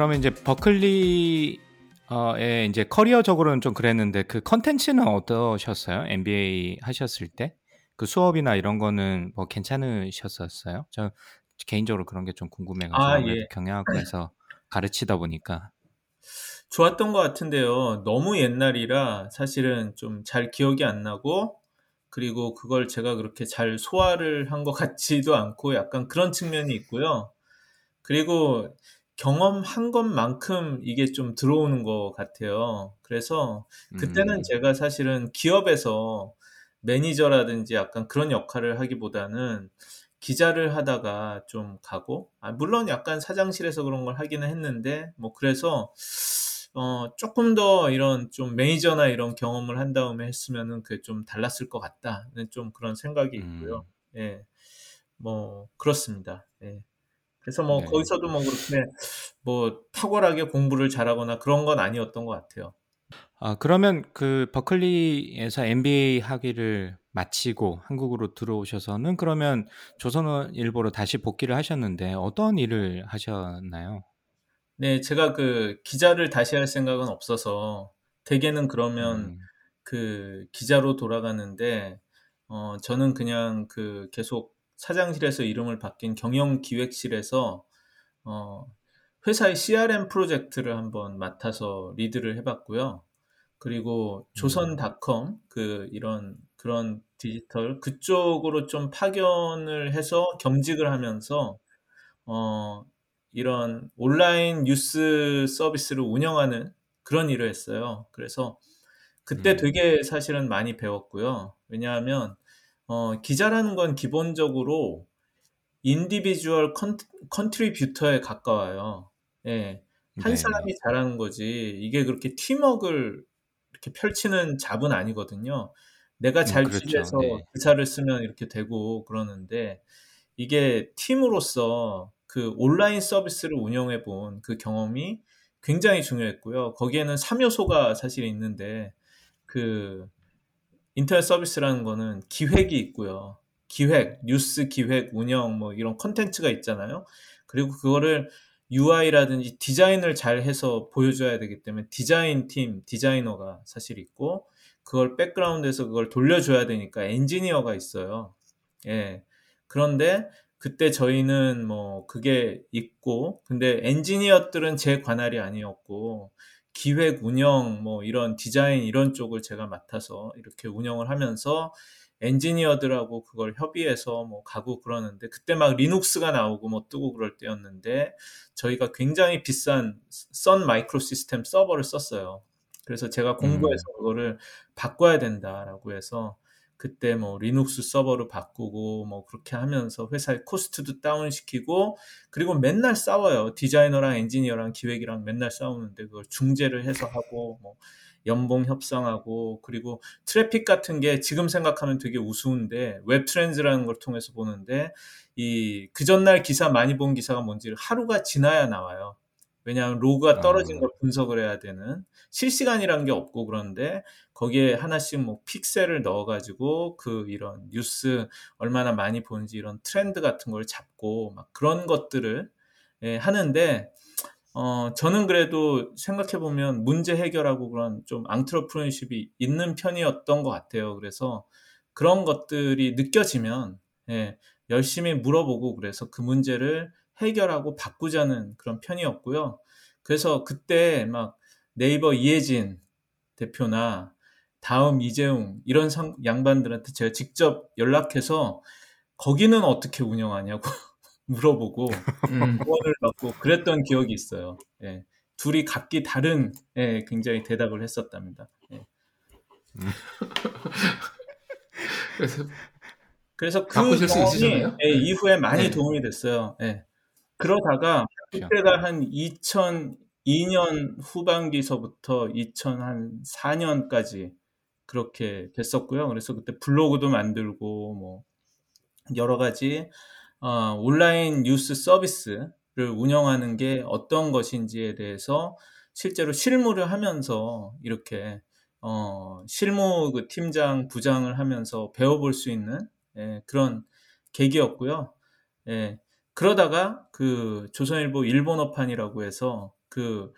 그러면 이제 버클리의 이제 커리어적으로는 좀 그랬는데 그 컨텐츠는 어떠셨어요? MBA 하셨을 때? 그 수업이나 이런 거는 뭐 괜찮으셨었어요? 저 개인적으로 그런 게 좀 궁금해가지고 아, 예. 경영학과에서 가르치다 보니까 좋았던 것 같은데요. 너무 옛날이라 사실은 좀 잘 기억이 안 나고, 그리고 그걸 제가 그렇게 잘 소화를 한 것 같지도 않고 약간 그런 측면이 있고요. 그리고 경험한 것만큼 이게 좀 들어오는 것 같아요. 그래서 그때는 음, 제가 사실은 기업에서 매니저라든지 약간 그런 역할을 하기보다는 기자를 하다가 좀 가고, 아, 물론 약간 사장실에서 그런 걸 하기는 했는데, 뭐 그래서 어, 조금 더 이런 좀 매니저나 이런 경험을 한 다음에 했으면은 그게 좀 달랐을 것 같다는 좀 그런 생각이 있고요. 음, 예, 뭐 그렇습니다. 예. 그래서 뭐 네. 거기서도 뭐 그렇게 뭐 탁월하게 공부를 잘하거나 그런 건 아니었던 것 같아요. 아, 그러면 그 버클리에서 MBA 학위를 마치고 한국으로 들어오셔서는 그러면 조선일보로 다시 복귀를 하셨는데 어떤 일을 하셨나요? 네, 제가 그 기자를 다시 할 생각은 없어서 대개는 그러면 음, 그 기자로 돌아가는데 어 저는 그냥 그 계속 사장실에서 이름을 바뀐 경영기획실에서 어 회사의 CRM 프로젝트를 한번 맡아서 리드를 해봤고요. 그리고 음, 조선닷컴 그 이런 그런 디지털 그쪽으로 좀 파견을 해서 겸직을 하면서 어 이런 온라인 뉴스 서비스를 운영하는 그런 일을 했어요. 그래서 그때 음, 되게 사실은 많이 배웠고요. 왜냐하면 어 기자라는 건 기본적으로 individual con contributor에 가까워요. 예. 한 네. 사람이 잘하는 거지 이게 그렇게 팀워크를 이렇게 펼치는 job은 아니거든요. 내가 음, 잘 그렇죠. 취재해서 네. 기사를 쓰면 이렇게 되고 그러는데 이게 팀으로서 그 온라인 서비스를 운영해 본 그 경험이 굉장히 중요했고요. 거기에는 3 요소가 사실 있는데 그 인터넷 서비스라는 거는 기획이 있고요. 기획, 뉴스 기획, 운영 뭐 이런 콘텐츠가 있잖아요. 그리고 그거를 UI라든지 디자인을 잘 해서 보여줘야 되기 때문에 디자인 팀, 디자이너가 사실 있고 그걸 백그라운드에서 그걸 돌려줘야 되니까 엔지니어가 있어요. 예. 그런데 그때 저희는 뭐 그게 있고 근데 엔지니어들은 제 관할이 아니었고 기획, 운영, 뭐 이런 디자인 이런 쪽을 제가 맡아서 이렇게 운영을 하면서 엔지니어들하고 그걸 협의해서 뭐 가고 그러는데 그때 막 리눅스가 나오고 뭐 뜨고 그럴 때였는데 저희가 굉장히 비싼 Sun Microsystem 서버를 썼어요. 그래서 제가 공부해서 음, 그거를 바꿔야 된다라고 해서 그때 뭐 리눅스 서버로 바꾸고 뭐 그렇게 하면서 회사의 cost도 다운시키고 그리고 맨날 싸워요. 디자이너랑 엔지니어랑 기획이랑 맨날 싸우는데 그걸 중재를 해서 하고 뭐 연봉 협상하고 그리고 트래픽 같은 게 지금 생각하면 되게 우스운데 WebTrends라는 걸 통해서 보는데 이 그 전날 기사 많이 본 기사가 뭔지를 하루가 지나야 나와요. 왜냐하면 로그가 떨어진 아, 걸 분석을 해야 되는 실시간이라는 게 없고 그런데 거기에 하나씩 뭐 픽셀을 넣어가지고 그 이런 뉴스 얼마나 많이 보는지 이런 트렌드 같은 걸 잡고 막 그런 것들을 예, 하는데 어, 저는 그래도 생각해 보면 문제 해결하고 그런 좀 앙트러프런십이 있는 편이었던 것 같아요. 그래서 그런 것들이 느껴지면, 예, 열심히 물어보고 그래서 그 문제를 해결하고 바꾸자는 그런 편이었고요. 그래서 그때 막 네이버 이혜진 대표나 다음 이재용 이런 상- 양반들한테 제가 직접 연락해서 거기는 어떻게 운영하냐고 물어보고 음. 조언을 받고 그랬던 기억이 있어요. 예. 둘이 각기 다른 예, 굉장히 대답을 했었답니다. 예. 음, 그래서 그래서 그 경험이? 예, 네. 이후에 많이 네. 도움이 됐어요. 예. 그러다가 그때가 한 2002년 후반기서부터 2004년까지 그렇게 됐었고요. 그래서 그때 블로그도 만들고 뭐 여러 가지 어, 온라인 뉴스 서비스를 운영하는 게 어떤 것인지에 대해서 실제로 실무를 하면서 이렇게 어, 실무 그 팀장, 부장을 하면서 배워볼 수 있는 예, 그런 계기였고요. 예, 그러다가 그 조선일보 일본어판이라고 해서 그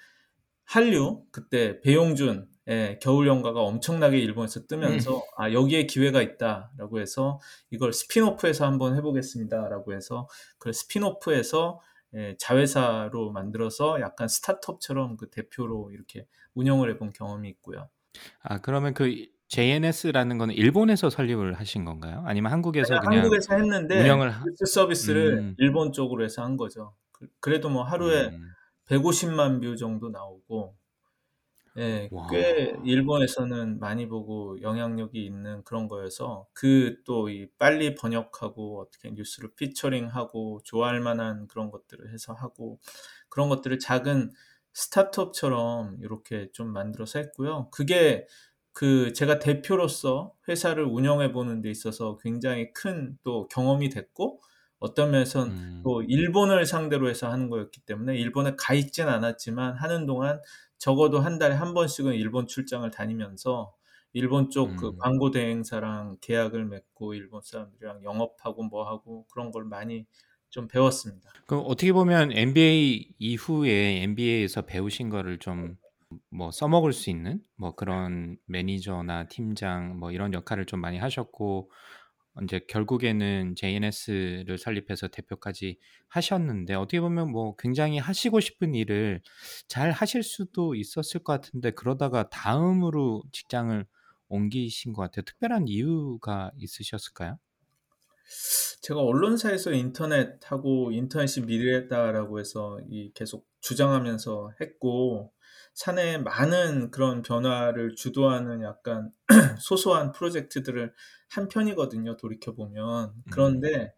한류 그때 배용준 예, 겨울 연가가 엄청나게 일본에서 뜨면서 음. 아 여기에 기회가 있다라고 해서 이걸 spin-off해서 한번 해보겠습니다라고 해서 그 spin-off해서 예, 자회사로 만들어서 약간 스타트업처럼 그 대표로 이렇게 운영을 해본 경험이 있고요. 아 그러면 그 JNS라는 거는 일본에서 설립을 하신 건가요? 아니면 한국에서 그냥 한국에서 했는데 운영을 뉴스 서비스를 음. 일본 쪽으로 해서 한 거죠. 그, 그래도 뭐 하루에 음. 150만 view 정도 나오고 예, 꽤 일본에서는 많이 보고 영향력이 있는 그런 거여서 그 또 이 빨리 번역하고 어떻게 뉴스를 featuring하고 좋아할 만한 그런 것들을 해서 하고 그런 것들을 작은 스타트업처럼 이렇게 좀 만들어서 했고요. 그게 그 제가 대표로서 회사를 운영해 보는 데 있어서 굉장히 큰 또 경험이 됐고 어떤 면에선 음. 또 일본을 상대로 해서 하는 거였기 때문에 일본에 가 있진 않았지만 하는 동안 적어도 한 달에 한 번씩은 일본 출장을 다니면서 일본 쪽그 음. 광고 대행사랑 계약을 맺고 일본 사람들이랑 영업하고 뭐 하고 그런 걸 많이 좀 배웠습니다. 그럼 어떻게 보면 MBA 이후에 MBA에서 배우신 거를 좀 뭐 써먹을 수 있는 뭐 그런 매니저나 팀장 뭐 이런 역할을 좀 많이 하셨고 이제 결국에는 JNS를 설립해서 대표까지 하셨는데 어떻게 보면 뭐 굉장히 하시고 싶은 일을 잘 하실 수도 있었을 것 같은데 그러다가 다음으로 직장을 옮기신 것 같아요. 특별한 이유가 있으셨을까요? 제가 언론사에서 인터넷하고 인터넷이 미래다라고 해서 이 계속 주장하면서 했고 사내에 많은 그런 변화를 주도하는 약간 소소한 프로젝트들을 한 편이거든요. 돌이켜 보면 그런데 음.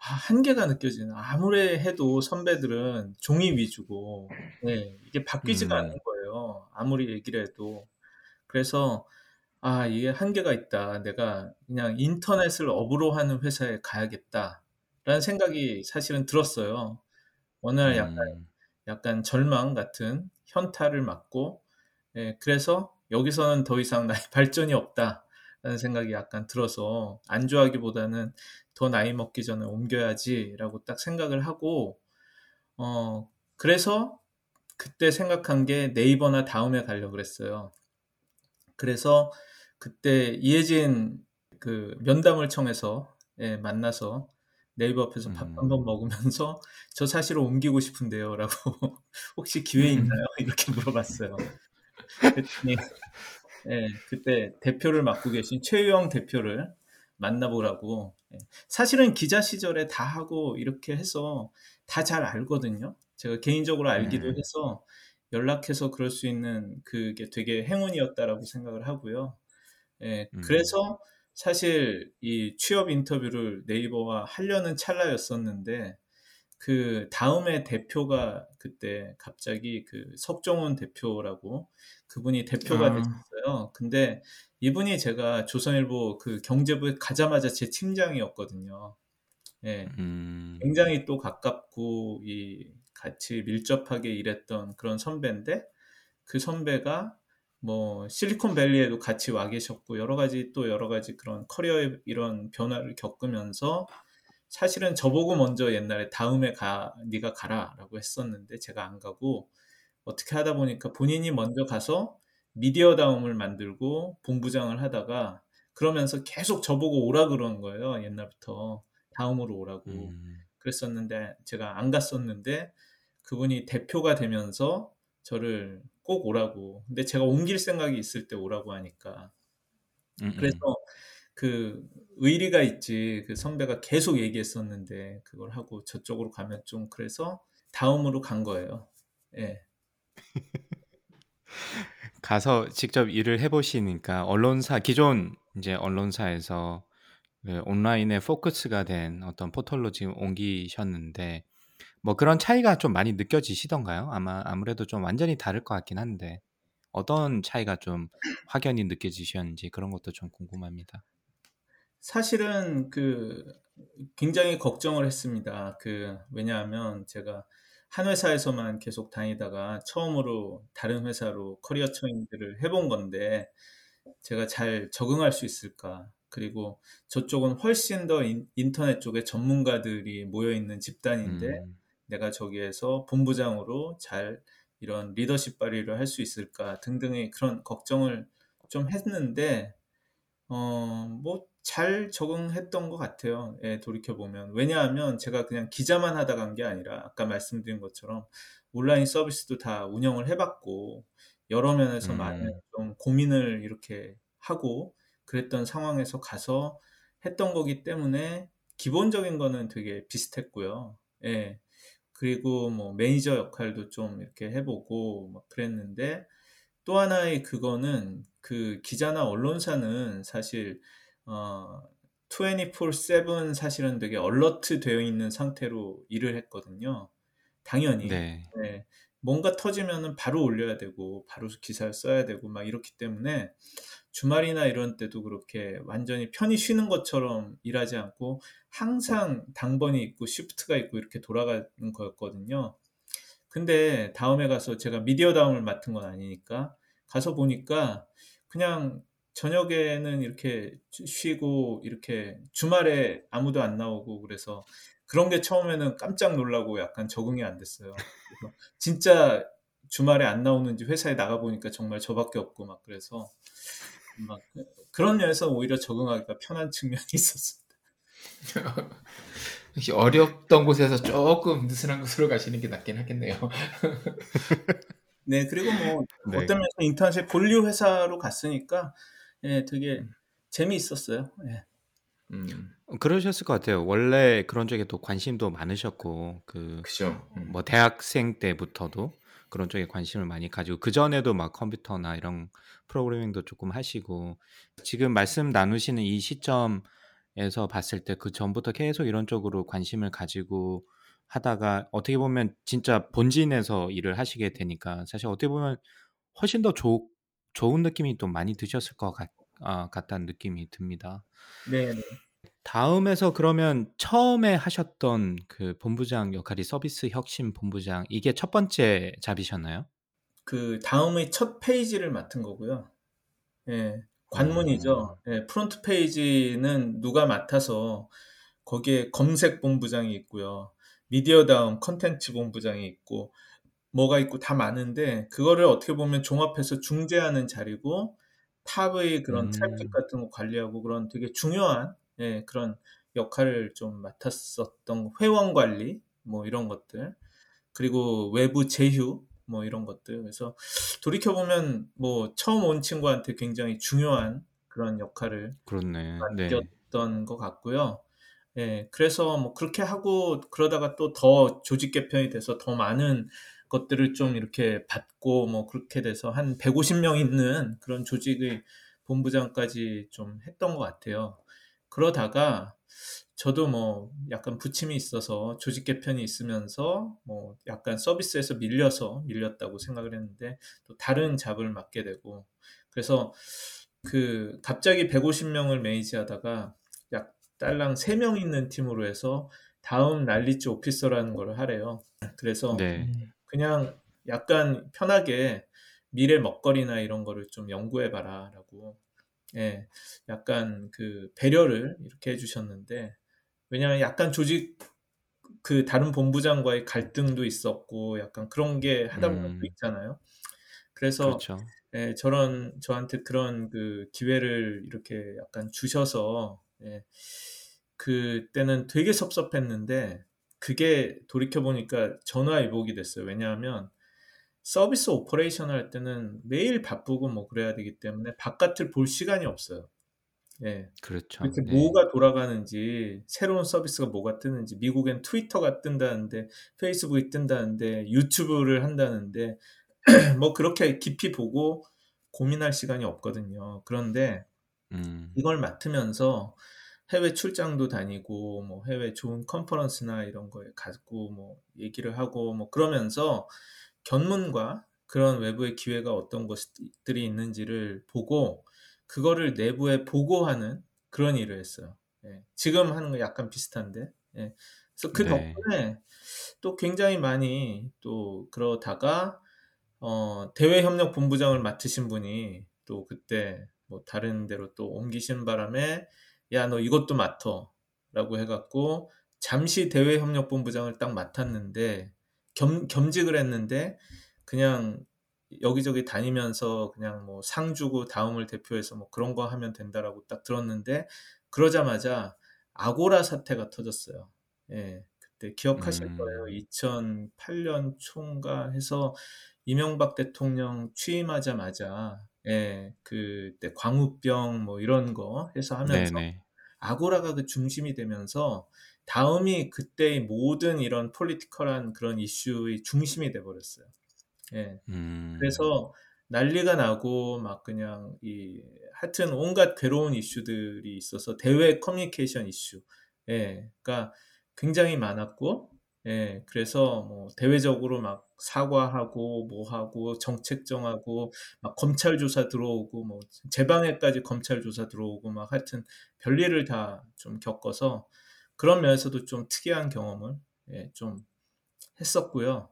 아, 한계가 느껴지는 아무리 해도 선배들은 종이 위주고 네, 이게 바뀌지가 음. 않는 거예요. 아무리 얘기를 해도 그래서 아 이게 한계가 있다. 내가 그냥 인터넷을 업으로 하는 회사에 가야겠다라는 생각이 사실은 들었어요. 어느 날 약간 음. 약간 절망 같은 현타를 맞고 예, 그래서 여기서는 더 이상 나의 발전이 없다라는 생각이 약간 들어서 안좋아하기보다는 더 나이 먹기 전에 옮겨야지라고 딱 생각을 하고 어 그래서 그때 생각한 게 네이버나 다음에 가려고 그랬어요. 그래서 그때 이혜진 그 면담을 청해서 예, 만나서 네이버 앞에서 밥 음. 한번 먹으면서 저 사실 옮기고 싶은데요라고 혹시 기회 음. 있나요? 이렇게 물어봤어요. 그랬더니 예, 그때 대표를 맡고 계신 최유영 대표를 만나보라고. 예, 사실은 기자 시절에 다 하고 이렇게 해서 다 잘 알거든요. 제가 개인적으로 알기도 음. 해서 연락해서 그럴 수 있는 그게 되게 행운이었다라고 생각을 하고요. 예, 음. 그래서 사실 이 취업 인터뷰를 네이버와 하려는 찰나였었는데 그 다음에 대표가 그때 갑자기 그 석정훈 대표라고 그분이 대표가 아. 됐어요. 근데 이분이 제가 조선일보 그 경제부에 가자마자 제 팀장이었거든요. 예. 음. 굉장히 또 가깝고 이 같이 밀접하게 일했던 그런 선배인데 그 선배가 뭐 실리콘밸리에도 같이 와 계셨고 여러 가지 또 여러 가지 그런 커리어의 이런 변화를 겪으면서 사실은 저보고 먼저 옛날에 다음에 가 네가 가라라고 했었는데 제가 안 가고 어떻게 하다 보니까 본인이 먼저 가서 미디어 다음을 만들고 본부장을 하다가 그러면서 계속 저보고 오라 그러는 거예요 옛날부터 다음으로 오라고 음. 그랬었는데 제가 안 갔었는데 그분이 대표가 되면서 저를 꼭 오라고. 근데 제가 옮길 생각이 있을 때 오라고 하니까. 음음. 그래서 그 의리가 있지 그 선배가 계속 얘기했었는데 그걸 하고 저쪽으로 가면 좀 그래서 다음으로 간 거예요. 예. 가서 직접 일을 해보시니까 언론사 기존 이제 언론사에서 그 온라인에 포커스가 된 어떤 포털로 지금 옮기셨는데 뭐 그런 차이가 좀 많이 느껴지시던가요? 아마 아무래도 좀 완전히 다를 것 같긴 한데 어떤 차이가 좀 확연히 느껴지셨는지 그런 것도 좀 궁금합니다. 사실은 그 굉장히 걱정을 했습니다. 그 왜냐하면 제가 한 회사에서만 계속 다니다가 처음으로 다른 회사로 커리어 초인지를 해본 건데 제가 잘 적응할 수 있을까? 그리고 저쪽은 훨씬 더 인, 터넷 쪽에 전문가들이 모여 있는 집단인데 음. 내가 저기에서 본부장으로 잘 이런 리더십 발휘를 할 수 있을까 등등의 그런 걱정을 좀 했는데 어뭐 잘 적응했던 것 같아요. 예, 돌이켜 보면 왜냐하면 제가 그냥 기자만 하다 간 게 아니라 아까 말씀드린 것처럼 온라인 서비스도 다 운영을 해봤고 여러 면에서 음. 많은 좀 고민을 이렇게 하고 그랬던 상황에서 가서 했던 거기 때문에 기본적인 거는 되게 비슷했고요. 예. 그리고 뭐 매니저 역할도 좀 이렇게 해보고 막 그랬는데 또 하나의 그거는 그 기자나 언론사는 사실 어, 24/7 사실은 되게 얼러트 되어 있는 상태로 일을 했거든요. 당연히. 네. 네. 뭔가 터지면은 바로 올려야 되고 바로 기사를 써야 되고 막 이렇기 때문에 주말이나 이런 때도 그렇게 완전히 편히 쉬는 것처럼 일하지 않고 항상 당번이 있고 시프트가 있고 이렇게 돌아가는 거였거든요. 근데 다음에 가서 제가 미디어 다음을 맡은 건 아니니까 가서 보니까 그냥 저녁에는 이렇게 쉬고 이렇게 주말에 아무도 안 나오고 그래서 그런 게 처음에는 깜짝 놀라고 약간 적응이 안 됐어요. 진짜 주말에 안 나오는지 회사에 나가 보니까 정말 저밖에 없고 막 그래서 막 그런 면에서 오히려 적응하기가 편한 측면이 있었습니다. 어렵던 곳에서 조금 느슨한 곳으로 가시는 게 낫긴 하겠네요. 네, 그리고 뭐 네. 어떤 면에서 인터넷 본류 회사로 갔으니까 예, 되게 음. 재미있었어요. 예. 음. 그러셨을 것 같아요. 원래 그런 쪽에 또 관심도 많으셨고 그 그죠. 음. 뭐 대학생 때부터도 그런 쪽에 관심을 많이 가지고 그 전에도 막 컴퓨터나 이런 프로그래밍도 조금 하시고 지금 말씀 나누시는 이 시점에서 봤을 때 그 전부터 계속 이런 쪽으로 관심을 가지고 하다가 어떻게 보면 진짜 본진에서 일을 하시게 되니까 사실 어떻게 보면 훨씬 더 좋, 좋은 느낌이 또 많이 드셨을 것 같, 아, 같다는 느낌이 듭니다. 네. 네. 다음에서 그러면 처음에 하셨던 그 본부장 역할이 서비스 혁신 본부장 이게 첫 번째 잡이셨나요? 그 다음의 첫 페이지를 맡은 거고요. 예, 관문이죠. 음. 예, front page는 누가 맡아서 거기에 검색 본부장이 있고요. 미디어 다음 컨텐츠 본부장이 있고 뭐가 있고 다 많은데 그거를 어떻게 보면 종합해서 중재하는 자리고 top의 그런 음. 트래픽 같은 거 관리하고 그런 되게 중요한 예, 그런 역할을 좀 맡았었던 회원 관리 뭐 이런 것들 그리고 외부 제휴 뭐 이런 것들 그래서 돌이켜 보면 뭐 처음 온 친구한테 굉장히 중요한 그런 역할을 그렇네. 맡겼던 네. 것 같고요. 예, 그래서 뭐 그렇게 하고 그러다가 또 더 조직 개편이 돼서 더 많은 것들을 좀 이렇게 받고 뭐 그렇게 돼서 한 150명 있는 그런 조직의 본부장까지 좀 했던 것 같아요. 그러다가 저도 뭐 약간 부침이 있어서 조직 개편이 있으면서 뭐 약간 서비스에서 밀려서 밀렸다고 생각을 했는데 또 다른 잡을 맡게 되고 그래서 그 갑자기 150명을 매니지하다가 약 딸랑 3명 있는 팀으로 해서 다음 난리츠 오피서라는 걸 하래요. 그래서 네. 그냥 약간 편하게 미래 먹거리나 이런 거를 좀 연구해 봐라라고 예, 약간 그 배려를 이렇게 해주셨는데 왜냐하면 약간 조직 그 다른 본부장과의 갈등도 있었고 약간 그런 게 하다 보면 음. 있잖아요. 그래서 그렇죠. 예, 저런 저한테 그런 그 기회를 이렇게 약간 주셔서 예, 그때는 되게 섭섭했는데 그게 돌이켜 보니까 전화위복이 됐어요. 왜냐하면 service operation 할 때는 매일 바쁘고 뭐 그래야 되기 때문에 바깥을 볼 시간이 없어요. 예. 그렇죠. 이렇게 네. 뭐가 돌아가는지, 새로운 서비스가 뭐가 뜨는지, 미국엔 트위터가 뜬다는데, 페이스북이 뜬다는데, 유튜브를 한다는데, 뭐 그렇게 깊이 보고 고민할 시간이 없거든요. 그런데 음. 이걸 맡으면서 해외 출장도 다니고 뭐 해외 좋은 컨퍼런스나 이런 거에 가고 뭐 얘기를 하고 뭐 그러면서 견문과 그런 외부의 기회가 어떤 것들이 있는지를 보고 그거를 내부에 보고하는 그런 일을 했어요. 예, 지금 하는 거 약간 비슷한데. 예, 그래서 그 네. 덕분에 또 굉장히 많이 또 그러다가 어, 대외협력 본부장을 맡으신 분이 또 그때 뭐 다른 데로 또 옮기신 바람에 야 너 이것도 맡어 라고 해갖고 잠시 대외협력 본부장을 딱 맡았는데 겸, 겸직을 했는데 그냥 여기저기 다니면서 그냥 뭐 상 주고 다음을 대표해서 뭐 그런 거 하면 된다라고 딱 들었는데 그러자마자 아고라 사태가 터졌어요. 예. 그때 기억하실 음. 거예요. 2008년 초인가 해서 이명박 대통령 취임하자마자 예, 그때 광우병 뭐 이런 거 해서 하면서 네네. 아고라가 그 중심이 되면서 다음이 그때의 모든 이런 political한 그런 이슈의 중심이 돼 버렸어요. 예. 음. 그래서 난리가 나고 막 그냥 이 하여튼 온갖 괴로운 이슈들이 있어서 대외 커뮤니케이션 이슈. 예. 그러니까 굉장히 많았고 예. 그래서 뭐 대외적으로 막 사과하고 뭐 하고 정책 정하고 막 검찰 조사 들어오고 뭐 제 방에까지 검찰 조사 들어오고 막 하여튼 별일을 다 좀 겪어서 그런 면에서도 좀 특이한 경험을 예, 좀 했었고요.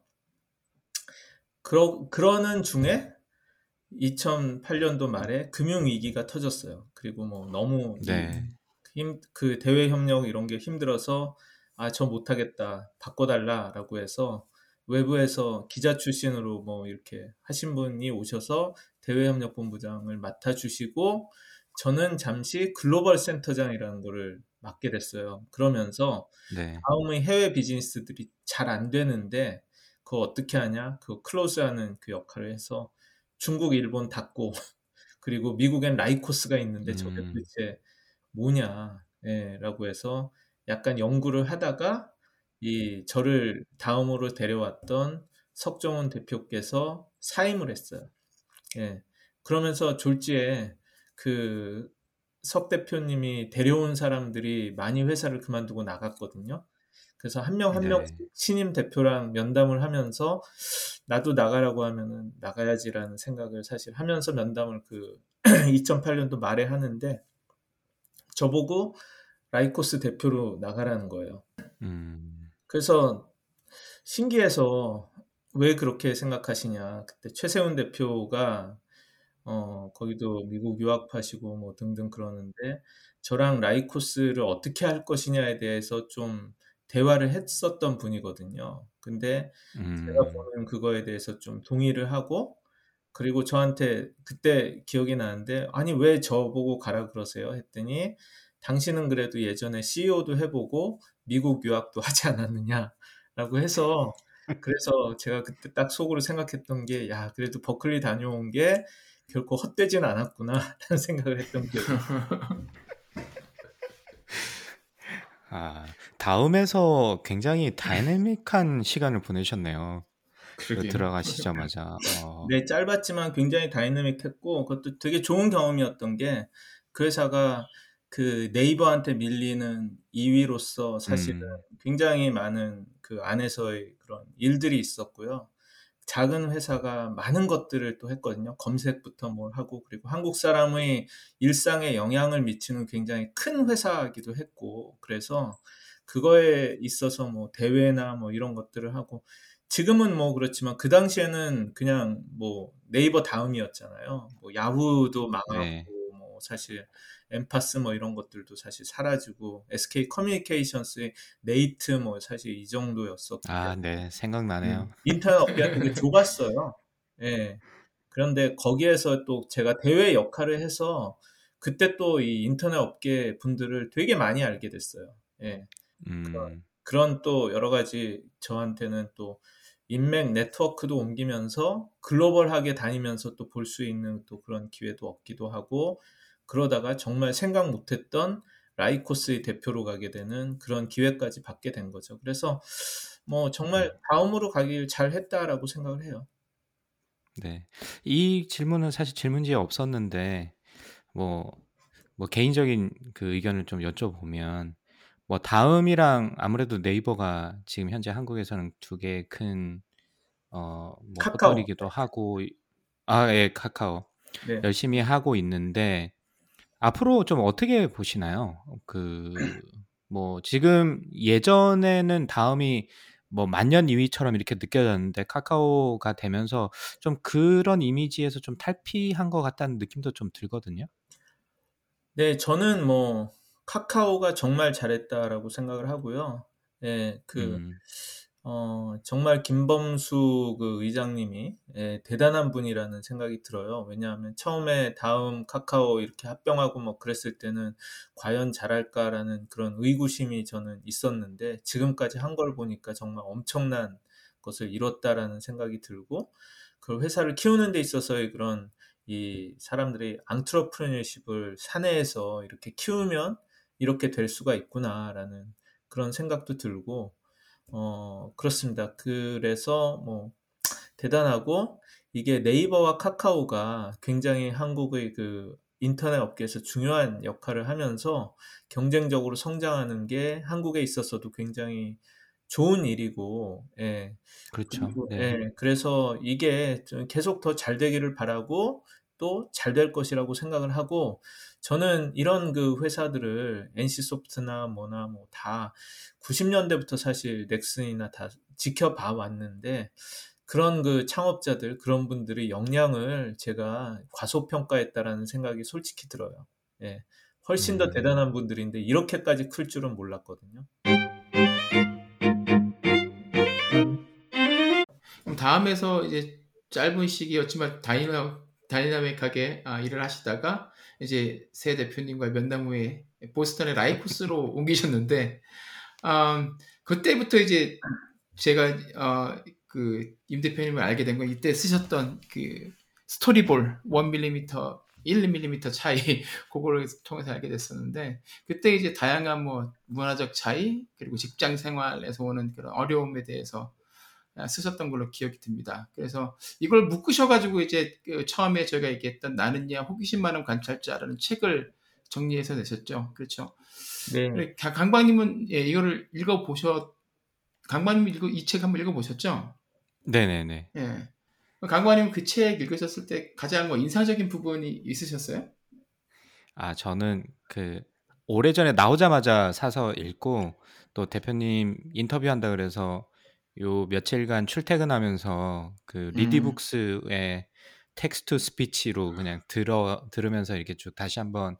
그러, 그러는 중에 2008년도 말에 금융위기가 터졌어요. 그리고 뭐 너무 이 네. 힘, 그 대외 협력 이런 게 힘들어서 아, 저 못하겠다. 바꿔달라라고 해서 외부에서 기자 출신으로 뭐 이렇게 하신 분이 오셔서 대외협력본부장을 맡아주시고 저는 잠시 글로벌 센터장이라는 거를 맡게 됐어요. 그러면서 네. 다음의 해외 비즈니스들이 잘 안 되는데 그거 어떻게 하냐? 그 클로즈하는 그 역할을 해서 중국, 일본 닫고 그리고 미국엔 라이코스가 있는데 저게 음. 도대체 뭐냐? 예, 라고 해서 약간 연구를 하다가 이 저를 다음으로 데려왔던 석정훈 대표께서 사임을 했어요. 예. 그러면서 졸지에 그 석 대표님이 데려온 사람들이 많이 회사를 그만두고 나갔거든요. 그래서 한 명한 네. 신임 대표랑 면담을 하면서 나도 나가라고 하면은 나가야지라는 생각을 사실 하면서 면담을 그 2008년도 말에 하는데 저보고 라이코스 대표로 나가라는 거예요. 음. 그래서 신기해서 왜 그렇게 생각하시냐. 그때 최세훈 대표가 어, 거기도 미국 유학파시고 뭐 등등 그러는데 저랑 라이코스를 어떻게 할 것이냐에 대해서 좀 대화를 했었던 분이거든요. 근데 제가 음. 보는 그거에 대해서 좀 동의를 하고 그리고 저한테 그때 기억이 나는데 아니 왜 저보고 가라 그러세요? 했더니 당신은 그래도 예전에 CEO도 해보고 미국 유학도 하지 않았느냐라고 해서 그래서 제가 그때 딱 속으로 생각했던 게 야 그래도 버클리 다녀온 게 결코 헛되진 않았구나라는 생각을 했던 기억이 나요. 아, 다음에서 굉장히 다이내믹한 시간을 보내셨네요. 그 그러게요. 들어가시자마자. 어. 네, 짧았지만 굉장히 다이내믹했고 그것도 되게 좋은 경험이었던 게 그 회사가 그 네이버한테 밀리는 2위로서 사실은 음. 굉장히 많은 그 안에서의 그런 일들이 있었고요. 작은 회사가 많은 것들을 또 했거든요. 검색부터 뭘 하고 그리고 한국 사람의 일상에 영향을 미치는 굉장히 큰 회사이기도 했고 그래서 그거에 있어서 뭐 대회나 뭐 이런 것들을 하고 지금은 뭐 그렇지만 그 당시에는 그냥 뭐 네이버 다음이었잖아요. 뭐 야후도 망하고 네. 뭐 사실 엠파스 뭐 이런 것들도 사실 사라지고 SK 커뮤니케이션스의 네이트 뭐 사실 이 정도였었고 아, 네. 생각나네요. 음, 인터넷 업계가 되게 좁았어요. 예. 그런데 거기에서 또 제가 대외 역할을 해서 그때 또 이 인터넷 업계 분들을 되게 많이 알게 됐어요. 예. 음. 그런 또 여러 가지 저한테는 또 인맥 네트워크도 옮기면서 글로벌하게 다니면서 또 볼 수 있는 또 그런 기회도 얻기도 하고 그러다가 정말 생각 못했던 라이코스의 대표로 가게 되는 그런 기회까지 받게 된 거죠. 그래서 뭐 정말 다음으로 가길 잘했다라고 생각을 해요. 네. 이 질문은 사실 질문지에 없었는데 뭐 뭐 개인적인 그 의견을 좀 여쭤보면 뭐 다음이랑 아무래도 네이버가 지금 현재 한국에서는 두개큰어 뭐 카카오. 포털이기도 하고 아 예 카카오 네. 열심히 하고 있는데 앞으로 좀 어떻게 보시나요? 그 뭐 지금 예전에는 다음이 뭐 만년 2위처럼 이렇게 느껴졌는데 카카오가 되면서 좀 그런 이미지에서 좀 탈피한 것 같다는 느낌도 좀 들거든요. 네, 저는 뭐 카카오가 정말 잘했다라고 생각을 하고요. 예, 그 음. 어, 정말 김범수 그 의장님이 예, 대단한 분이라는 생각이 들어요. 왜냐하면 처음에 다음 카카오 이렇게 합병하고 뭐 그랬을 때는 과연 잘할까라는 그런 의구심이 저는 있었는데 지금까지 한 걸 보니까 정말 엄청난 것을 이뤘다라는 생각이 들고 그 회사를 키우는 데 있어서의 그런 이 사람들이 앙트러프레너십을 사내에서 이렇게 키우면 이렇게 될 수가 있구나라는 그런 생각도 들고 어 그렇습니다. 그래서 뭐 대단하고 이게 네이버와 카카오가 굉장히 한국의 그 인터넷 업계에서 중요한 역할을 하면서 경쟁적으로 성장하는 게 한국에 있어서도 굉장히 좋은 일이고, 예. 그렇죠. 그리고, 네. 예. 그래서 이게 좀 계속 더 잘 되기를 바라고 또 잘 될 것이라고 생각을 하고 저는 이런 그 회사들을 NC 소프트나 뭐나 뭐 다 90년대부터 사실 넥슨이나 다 지켜봐 왔는데 그런 그 창업자들 그런 분들의 역량을 제가 과소평가했다라는 생각이 솔직히 들어요. 예. 훨씬 더 음. 대단한 분들인데 이렇게까지 클 줄은 몰랐거든요. 그럼 다음에서 이제 짧은 시기였지만 다이나, 다이나믹하게 아, 일을 하시다가 이제 새 대표님과 면담 후에 보스턴의 라이코스로 옮기셨는데 음, 그때부터 이제 제가 어, 그 임 대표님을 알게 된 건 이때 쓰셨던 그 스토리볼 1mm, 1mm 차이 그거를 통해서 알게 됐었는데 그때 이제 다양한 뭐 문화적 차이 그리고 직장 생활에서 오는 그런 어려움에 대해서 쓰셨던 걸로 기억이 듭니다. 그래서 이걸 묶으셔가지고 이제 그 처음에 저희가 얘기했던 나는 야 호기심 많은 관찰자라는 책을 정리해서 내셨죠. 그렇죠. 네. 강박님은 예, 이거를 읽어보셨, 강박님 읽어, 이책 한번 읽어보셨죠? 네네네. 예. 강박님은 그책 읽으셨을 때 가장 뭐 인상적인 부분이 있으셨어요? 아, 저는 그 오래전에 나오자마자 사서 읽고 또 대표님 인터뷰한다 그래서 요 며칠간 출퇴근하면서 그 음. 리디북스의 text speech로 그냥 들어 들으면서 이렇게 쭉 다시 한번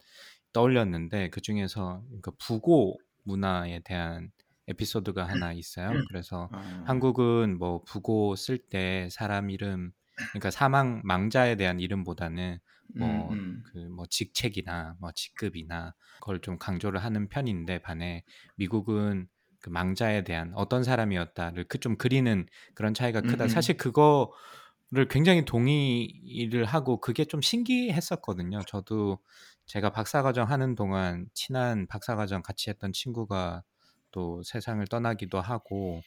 떠올렸는데 그 중에서 그 부고 문화에 대한 에피소드가 하나 있어요. 그래서 아, 한국은 뭐 부고 쓸 때 사람 이름 그러니까 사망 망자에 대한 이름보다는 뭐 음, 그뭐 직책이나 뭐 직급이나 그걸 좀 강조를 하는 편인데 반해 미국은 그 망자에 대한 어떤 사람이었다를 그 좀 그리는 그런 차이가 크다. 음, 음. 사실 그거를 굉장히 동의를 하고 그게 좀 신기했었거든요. 저도 제가 박사과정 하는 동안 친한 박사과정 같이 했던 친구가 또 세상을 떠나기도 하고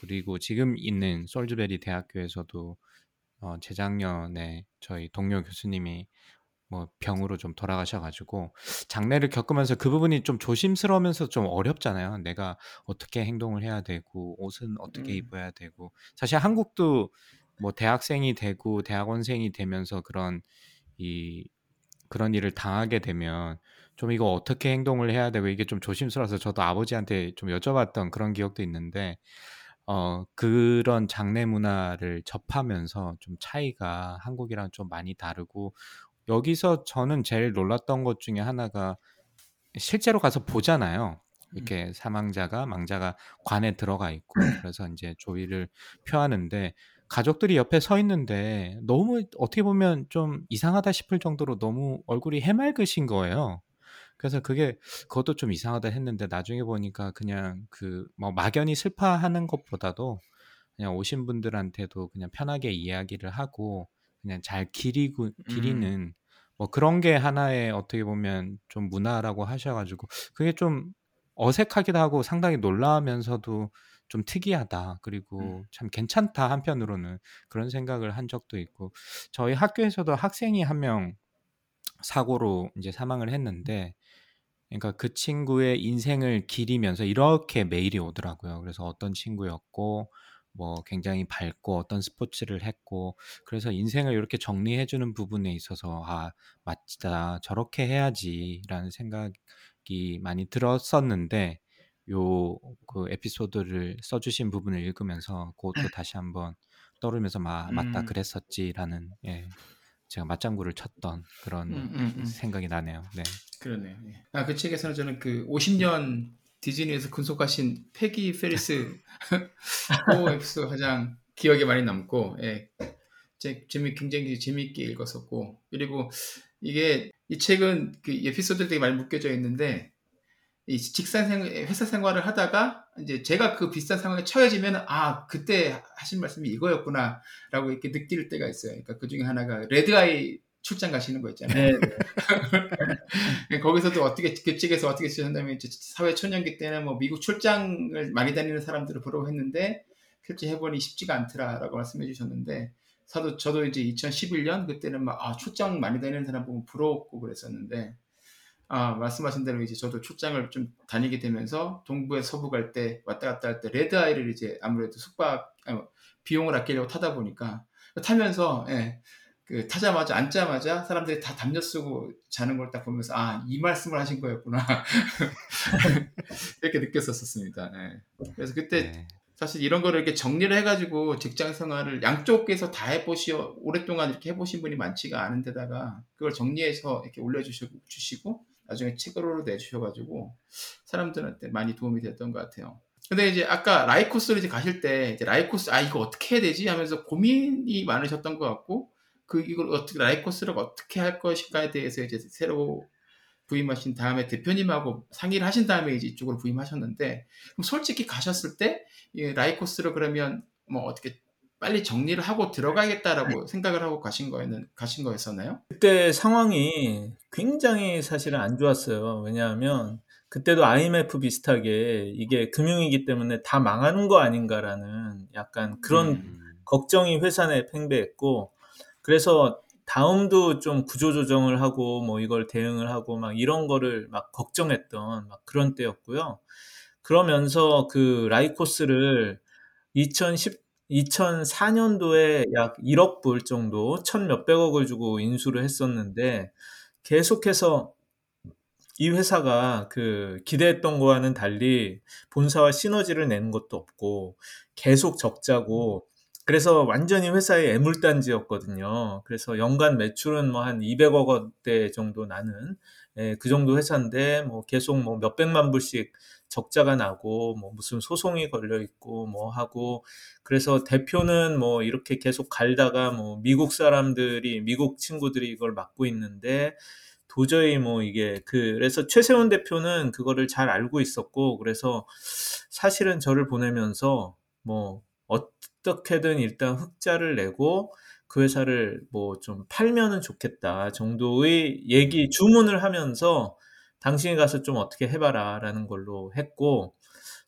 그리고 지금 있는 솔즈베리 대학교에서도 어, 재작년에 저희 동료 교수님이 뭐 병으로 좀 돌아가셔가지고 장례를 겪으면서 그 부분이 좀 조심스러우면서 좀 어렵잖아요. 내가 어떻게 행동을 해야 되고 옷은 어떻게 음. 입어야 되고 사실 한국도 뭐 대학생이 되고 대학원생이 되면서 그런 이 그런 일을 당하게 되면 좀 이거 어떻게 행동을 해야 되고 이게 좀 조심스러워서 저도 아버지한테 좀 여쭤봤던 그런 기억도 있는데 어 그런 장례 문화를 접하면서 좀 차이가 한국이랑 좀 많이 다르고 여기서 저는 제일 놀랐던 것 중에 하나가 실제로 가서 보잖아요. 이렇게 사망자가 망자가 관에 들어가 있고 그래서 이제 조의를 표하는데 가족들이 옆에 서 있는데 너무 어떻게 보면 좀 이상하다 싶을 정도로 너무 얼굴이 해맑으신 거예요. 그래서 그게 그것도 좀 이상하다 했는데 나중에 보니까 그냥 그 뭐 막연히 슬퍼하는 것보다도 그냥 오신 분들한테도 그냥 편하게 이야기를 하고 그냥 잘 기리고 기리는 뭐 그런 게 하나의 어떻게 보면 좀 문화라고 하셔가지고 그게 좀 어색하기도 하고 상당히 놀라우면서도 좀 특이하다. 그리고 참 괜찮다 한편으로는 그런 생각을 한 적도 있고 저희 학교에서도 학생이 한 명 사고로 이제 사망을 했는데 그러니까 그 친구의 인생을 기리면서 이렇게 메일이 오더라고요. 그래서 어떤 친구였고 뭐 굉장히 밝고 어떤 스포츠를 했고 그래서 인생을 이렇게 정리해 주는 부분에 있어서 아 맞다 저렇게 해야지라는 생각이 많이 들었었는데 요 그 에피소드를 써주신 부분을 읽으면서 그것도 다시 한번 떠오르면서 마, 맞다 음. 그랬었지라는 예 제가 맞장구를 쳤던 그런 음, 음, 음. 생각이 나네요. 네. 그러네요. 예. 아, 그 책에서는 저는 그 50년 디즈니에서 근속하신 페기 페리스 그 에피소드 가장 기억에 많이 남고, 예. 제, 재미, 굉장히 재미있게 읽었었고, 그리고 이게, 이 책은 그 에피소드들 되게 많이 묶여져 있는데, 이 직장 생 회사 생활을 하다가, 이제 제가 그 비슷한 상황에 처해지면, 아, 그때 하신 말씀이 이거였구나라고 이렇게 느낄 때가 있어요. 그러니까 그 중에 하나가 red eye 출장 가시는 거 있잖아요. 네. 거기서도 어떻게 그 측에서 어떻게 이제 사회 초년기 때는 뭐 미국 출장을 많이 다니는 사람들을 보라고 했는데 실제 해보니 쉽지가 않더라라고 말씀해 주셨는데 저도 저도 이제 2011년 그때는 막 아, 출장 많이 다니는 사람 보면 부러웠고 그랬었는데 아 말씀하신 대로 이제 저도 출장을 좀 다니게 되면서 동부에 서부 갈 때 왔다 갔다 할 때 레드 아이를 이제 아무래도 숙박 아니, 비용을 아끼려고 타다 보니까 타면서 예, 그 타자마자 앉자마자 사람들이 다 담요 쓰고 자는 걸 딱 보면서 아 이 말씀을 하신 거였구나 이렇게 느꼈었습니다. 예. 그래서 그때 네. 사실 이런 거를 이렇게 정리를 해가지고 직장 생활을 양쪽에서 다 해보시어 오랫동안 이렇게 해보신 분이 많지가 않은데다가 그걸 정리해서 이렇게 올려주시고 주시고 나중에 책으로 내주셔가지고 사람들한테 많이 도움이 됐던 것 같아요. 근데 이제 아까 라이코스를 이제 가실 때 이제 라이코스 아 이거 어떻게 해야 되지 하면서 고민이 많으셨던 것 같고 그 이걸 어떻게 라이코스를 어떻게 할 것인가에 대해서 이제 새로 부임하신 다음에 대표님하고 상의를 하신 다음에 이제 이쪽으로 부임하셨는데 그럼 솔직히 가셨을 때이 라이코스를 그러면 뭐 어떻게 빨리 정리를 하고 들어가겠다라고 생각을 하고 가신 거였는 가신 거였었나요? 그때 상황이 굉장히 사실은 안 좋았어요. 왜냐하면 그때도 IMF 비슷하게 이게 금융이기 때문에 다 망하는 거 아닌가라는 약간 그런 음. 걱정이 회사 내에 팽배했고 그래서 다음도 좀 구조조정을 하고 뭐 이걸 대응을 하고 막 이런 거를 막 걱정했던 막 그런 때였고요. 그러면서 그 라이코스를 2010 2004년도에 약 1억 불 정도, 천 몇백억을 주고 인수를 했었는데 계속해서 이 회사가 그 기대했던 거와는 달리 본사와 시너지를 내는 것도 없고 계속 적자고 그래서 완전히 회사의 애물단지였거든요. 그래서 연간 매출은 뭐 한 200억 원대 정도 나는 예, 그 정도 회사인데 뭐 계속 뭐 몇백만 불씩 적자가 나고 뭐 무슨 소송이 걸려 있고 뭐 하고 그래서 대표는 뭐 이렇게 계속 갈다가 뭐 미국 사람들이 미국 친구들이 이걸 맡고 있는데 도저히 뭐 이게 그래서 최세원 대표는 그거를 잘 알고 있었고 그래서 사실은 저를 보내면서 뭐 어떻게든 일단 흑자를 내고 그 회사를 뭐 좀 팔면은 좋겠다 정도의 얘기 주문을 하면서 당신이 가서 좀 어떻게 해봐라라는 걸로 했고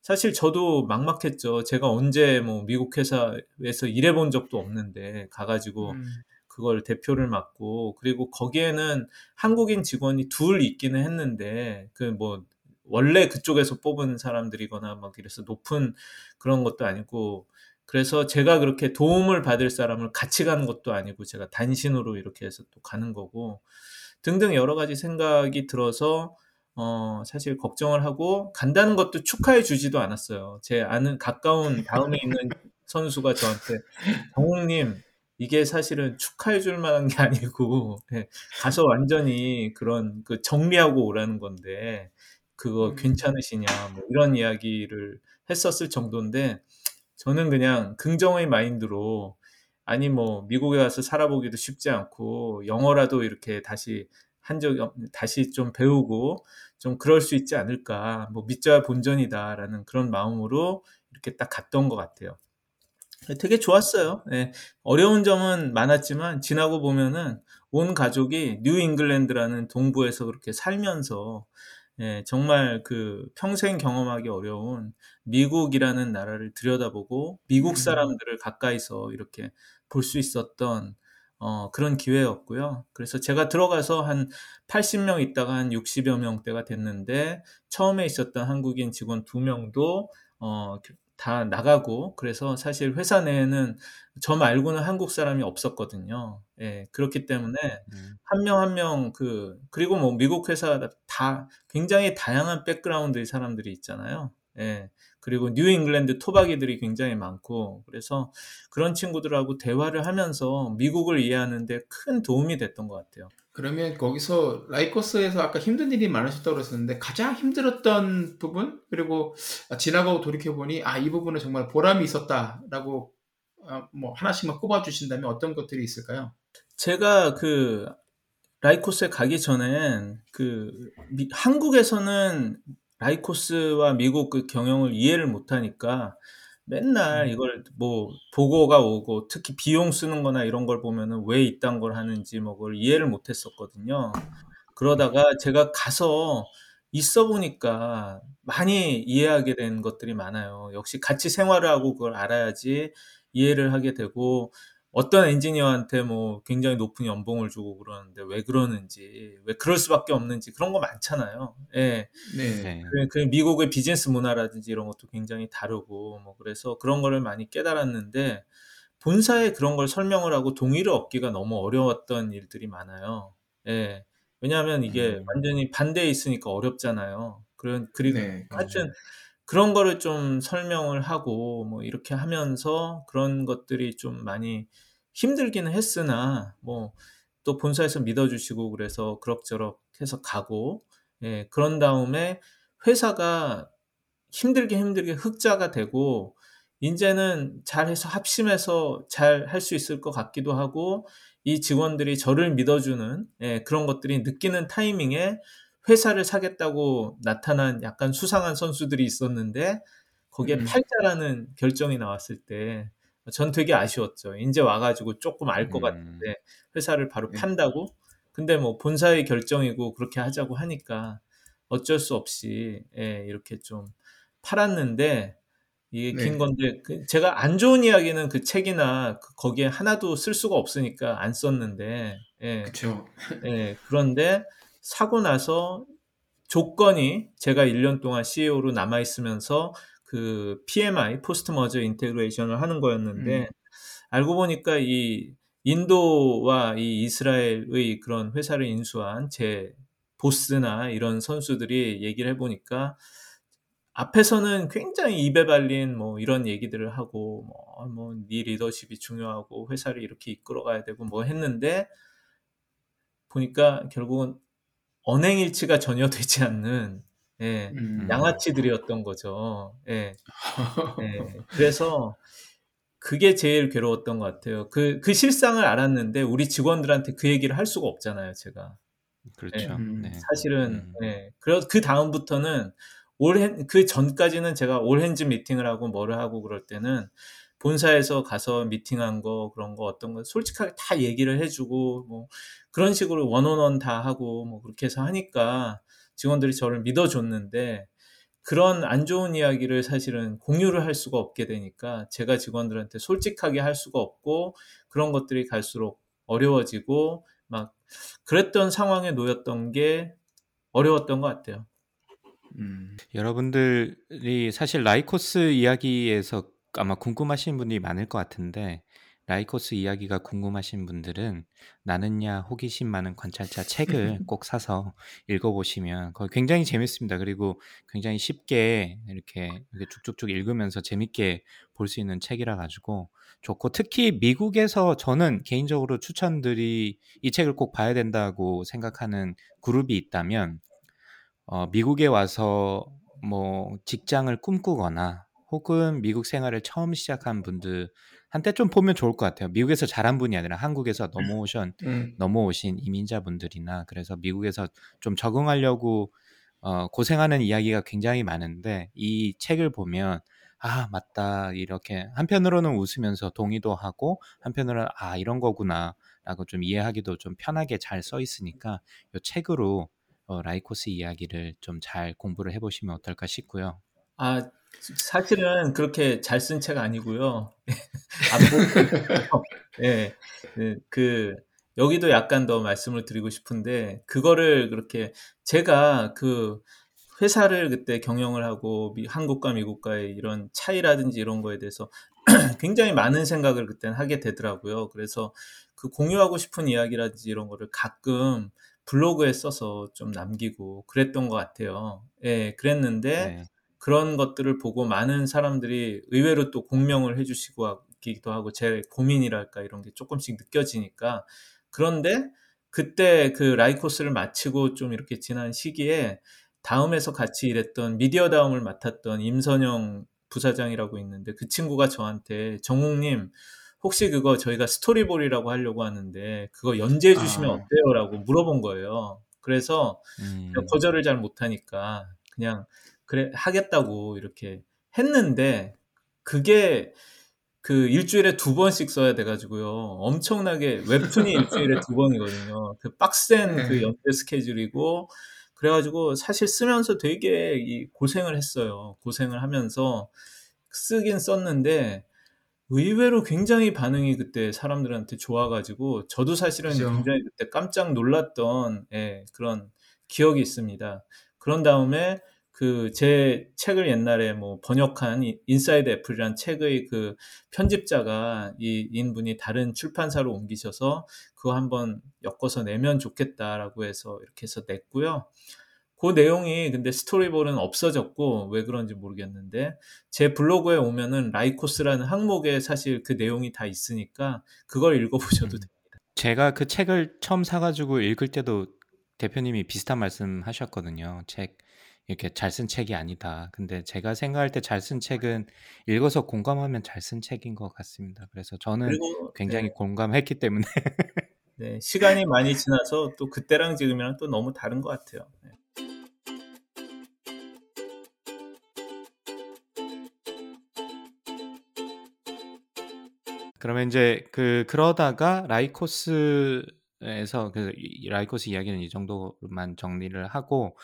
사실 저도 막막했죠. 제가 언제 뭐 미국 회사에서 일해본 적도 없는데 가가지고 음. 그걸 대표를 맡고 그리고 거기에는 한국인 직원이 둘 있기는 했는데 그 뭐 원래 그쪽에서 뽑은 사람들이거나 막 이래서 높은 그런 것도 아니고 그래서 제가 그렇게 도움을 받을 사람을 같이 가는 것도 아니고 제가 단신으로 이렇게 해서 또 가는 거고 등등 여러 가지 생각이 들어서 어 사실 걱정을 하고 간다는 것도 축하해 주지도 않았어요. 제 아는 가까운 다음에 있는 선수가 저한테 정욱님 이게 사실은 축하해 줄 만한 게 아니고 예, 가서 완전히 그런 그 정리하고 오라는 건데 그거 음. 괜찮으시냐 뭐 이런 이야기를 했었을 정도인데 저는 그냥 긍정의 마인드로 아니 뭐 미국에 가서 살아보기도 쉽지 않고 영어라도 이렇게 다시 한 적이 없, 다시 좀 배우고 좀 그럴 수 있지 않을까 뭐 믿자 본전이다라는 그런 마음으로 이렇게 딱 갔던 것 같아요. 되게 좋았어요. 예, 어려운 점은 많았지만 지나고 보면은 온 가족이 뉴 잉글랜드라는 동부에서 그렇게 살면서 예, 정말 그 평생 경험하기 어려운 미국이라는 나라를 들여다보고 미국 음. 사람들을 가까이서 이렇게 볼 수 있었던 어, 그런 기회였고요. 그래서 제가 들어가서 한 80명 있다가 한 60여 명대가 됐는데 처음에 있었던 한국인 직원 두 명도 어, 다 나가고 그래서 사실 회사 내에는 저 말고는 한국 사람이 없었거든요. 예, 그렇기 때문에 음. 한명 한 명 그 그리고 뭐 미국 회사 다 굉장히 다양한 백그라운드의 사람들이 있잖아요. 예. 그리고 뉴 잉글랜드 토박이들이 굉장히 많고 그래서 그런 친구들하고 대화를 하면서 미국을 이해하는데 큰 도움이 됐던 것 같아요. 그러면 거기서 라이코스에서 아까 힘든 일이 많으셨다고 그랬었는데 가장 힘들었던 부분 그리고 지나가고 돌이켜 보니 아 이 부분은 정말 보람이 있었다라고 아, 뭐 하나씩만 꼽아 주신다면 어떤 것들이 있을까요? 제가 그 라이코스에 가기 전엔 그 미, 한국에서는 라이코스와 미국 그 경영을 이해를 못하니까 맨날 음. 이걸 뭐 보고가 오고 특히 비용 쓰는 거나 이런 걸 보면은 왜 이딴 걸 하는지 뭐 그걸 이해를 못 했었거든요. 그러다가 제가 가서 있어 보니까 많이 이해하게 된 것들이 많아요. 역시 같이 생활을 하고 그걸 알아야지 이해를 하게 되고 어떤 엔지니어한테 뭐 굉장히 높은 연봉을 주고 그러는데 왜 그러는지, 왜 그럴 수밖에 없는지 그런 거 많잖아요. 예. 네. 네. 그, 그 미국의 비즈니스 문화라든지 이런 것도 굉장히 다르고 뭐 그래서 그런 거를 많이 깨달았는데 본사에 그런 걸 설명을 하고 동의를 얻기가 너무 어려웠던 일들이 많아요. 예. 왜냐하면 이게 음. 완전히 반대에 있으니까 어렵잖아요. 그런 그리고 네. 하여튼 그런 거를 좀 설명을 하고 뭐 이렇게 하면서 그런 것들이 좀 많이 힘들기는 했으나 뭐 또 본사에서 믿어주시고 그래서 그럭저럭 해서 가고 예, 그런 다음에 회사가 힘들게 힘들게 흑자가 되고 이제는 잘해서 합심해서 잘 할 수 있을 것 같기도 하고 이 직원들이 저를 믿어주는 예, 그런 것들이 느끼는 타이밍에 회사를 사겠다고 나타난 약간 수상한 선수들이 있었는데 거기에 음. 팔자라는 결정이 나왔을 때 전 되게 아쉬웠죠. 이제 와가지고 조금 알것 음. 같은데 회사를 바로 네. 판다고? 근데 뭐 본사의 결정이고 그렇게 하자고 하니까 어쩔 수 없이 예, 이렇게 좀 팔았는데 이게 네. 긴 건데 그 제가 안 좋은 이야기는 그 책이나 그 거기에 하나도 쓸 수가 없으니까 안 썼는데 예, 그렇죠. 예, 그런데 사고 나서 조건이 제가 1년 동안 CEO로 남아 있으면서 그 PMI post merger integration을 하는 거였는데 음. 알고 보니까 이 인도와 이 이스라엘의 그런 회사를 인수한 제 보스나 이런 선수들이 얘기를 해보니까 앞에서는 굉장히 입에 발린 뭐 이런 얘기들을 하고 뭐, 뭐, 네 리더십이 중요하고 회사를 이렇게 이끌어가야 되고 뭐 했는데 보니까 결국은 언행일치가 전혀 되지 않는 예, 음. 양아치들이었던 거죠. 예, 예. 그래서 그게 제일 괴로웠던 것 같아요. 그, 그 실상을 알았는데 우리 직원들한테 그 얘기를 할 수가 없잖아요, 제가. 그렇죠. 음. 네. 사실은, 음. 예. 그래서 그 다음부터는 올, 그 전까지는 제가 올핸즈 미팅을 하고 뭐를 하고 그럴 때는 본사에서 가서 미팅한 거, 그런 거 어떤 거 솔직하게 다 얘기를 해주고, 뭐, 그런 식으로 원온원 다 하고, 뭐, 그렇게 해서 하니까 직원들이 저를 믿어줬는데, 그런 안 좋은 이야기를 사실은 공유를 할 수가 없게 되니까 제가 직원들한테 솔직하게 할 수가 없고 그런 것들이 갈수록 어려워지고 막 그랬던 상황에 놓였던 게 어려웠던 것 같아요. 음. 여러분들이 사실 라이코스 이야기에서 아마 궁금하신 분들이 많을 것 같은데 라이코스 이야기가 궁금하신 분들은 나는야 호기심 많은 관찰자 책을 꼭 사서 읽어보시면 거기 굉장히 재밌습니다. 그리고 굉장히 쉽게 이렇게, 이렇게 쭉쭉쭉 읽으면서 재밌게 볼 수 있는 책이라 가지고 좋고 특히 미국에서 저는 개인적으로 추천드리 이 책을 꼭 봐야 된다고 생각하는 그룹이 있다면 어, 미국에 와서 뭐 직장을 꿈꾸거나 혹은 미국 생활을 처음 시작한 분들 한때 좀 보면 좋을 것 같아요. 미국에서 자란 분이 아니라 한국에서 넘어오신 음. 넘어오신 이민자분들이나 그래서 미국에서 좀 적응하려고 어, 고생하는 이야기가 굉장히 많은데 이 책을 보면 아 맞다 이렇게 한편으로는 웃으면서 동의도 하고 한편으로는 아 이런 거구나라고 좀 이해하기도 좀 편하게 잘 써 있으니까 이 책으로 어, 라이코스 이야기를 좀 잘 공부를 해보시면 어떨까 싶고요. 아, 사실은 그렇게 잘 쓴 책 아니고요. 안 보고 예. 네, 그 여기도 약간 더 말씀을 드리고 싶은데 그거를 그렇게 제가 그 회사를 그때 경영을 하고 미, 한국과 미국과의 이런 차이라든지 이런 거에 대해서 굉장히 많은 생각을 그때는 하게 되더라고요. 그래서 그 공유하고 싶은 이야기라든지 이런 거를 가끔 블로그에 써서 좀 남기고 그랬던 것 같아요. 예, 그랬는데 네. 그런 것들을 보고 많은 사람들이 의외로 또 공명을 해주시고 기도 하고 제 고민이랄까 이런 게 조금씩 느껴지니까 그런데 그때 그 라이코스를 마치고 좀 이렇게 지난 시기에 다음에서 같이 일했던 미디어 다음을 맡았던 임선영 부사장이라고 있는데 그 친구가 저한테 정욱님 혹시 그거 저희가 스토리볼이라고 하려고 하는데 그거 연재해 주시면 아. 어때요라고 물어본 거예요. 그래서 음. 거절을 잘 못하니까 그냥 그래 하겠다고 이렇게 했는데 그게 그 일주일에 두 번씩 써야 돼가지고요. 엄청나게 웹툰이 일주일에 두 번이거든요. 그 빡센 그 네. 연재 스케줄이고 그래가지고 사실 쓰면서 되게 이 고생을 했어요. 고생을 하면서 쓰긴 썼는데 의외로 굉장히 반응이 그때 사람들한테 좋아가지고 저도 사실은 그렇죠. 굉장히 그때 깜짝 놀랐던 예, 그런 기억이 있습니다. 그런 다음에 그 제 책을 옛날에 뭐 번역한 인사이드 애플이란 책의 그 편집자가 이 인분이 다른 출판사로 옮기셔서 그거 한번 엮어서 내면 좋겠다라고 해서 이렇게 해서 냈고요. 그 내용이 근데 스토리볼은 없어졌고 왜 그런지 모르겠는데 제 블로그에 오면은 라이코스라는 항목에 사실 그 내용이 다 있으니까 그걸 읽어보셔도 음. 됩니다. 제가 그 책을 처음 사가지고 읽을 때도 대표님이 비슷한 말씀 하셨거든요. 책 이렇게 잘 쓴 책이 아니다. 근데 제가 생각할 때 잘 쓴 책은 읽어서 공감하면 잘 쓴 책인 것 같습니다. 그래서 저는 그리고, 굉장히 네. 공감했기 때문에 네, 시간이 많이 지나서 또 그때랑 지금이랑 또 너무 다른 것 같아요. 네. 그러면 이제 그 그러다가 라이코스에서 그 라이코스 이야기는 이 정도만 정리를 하고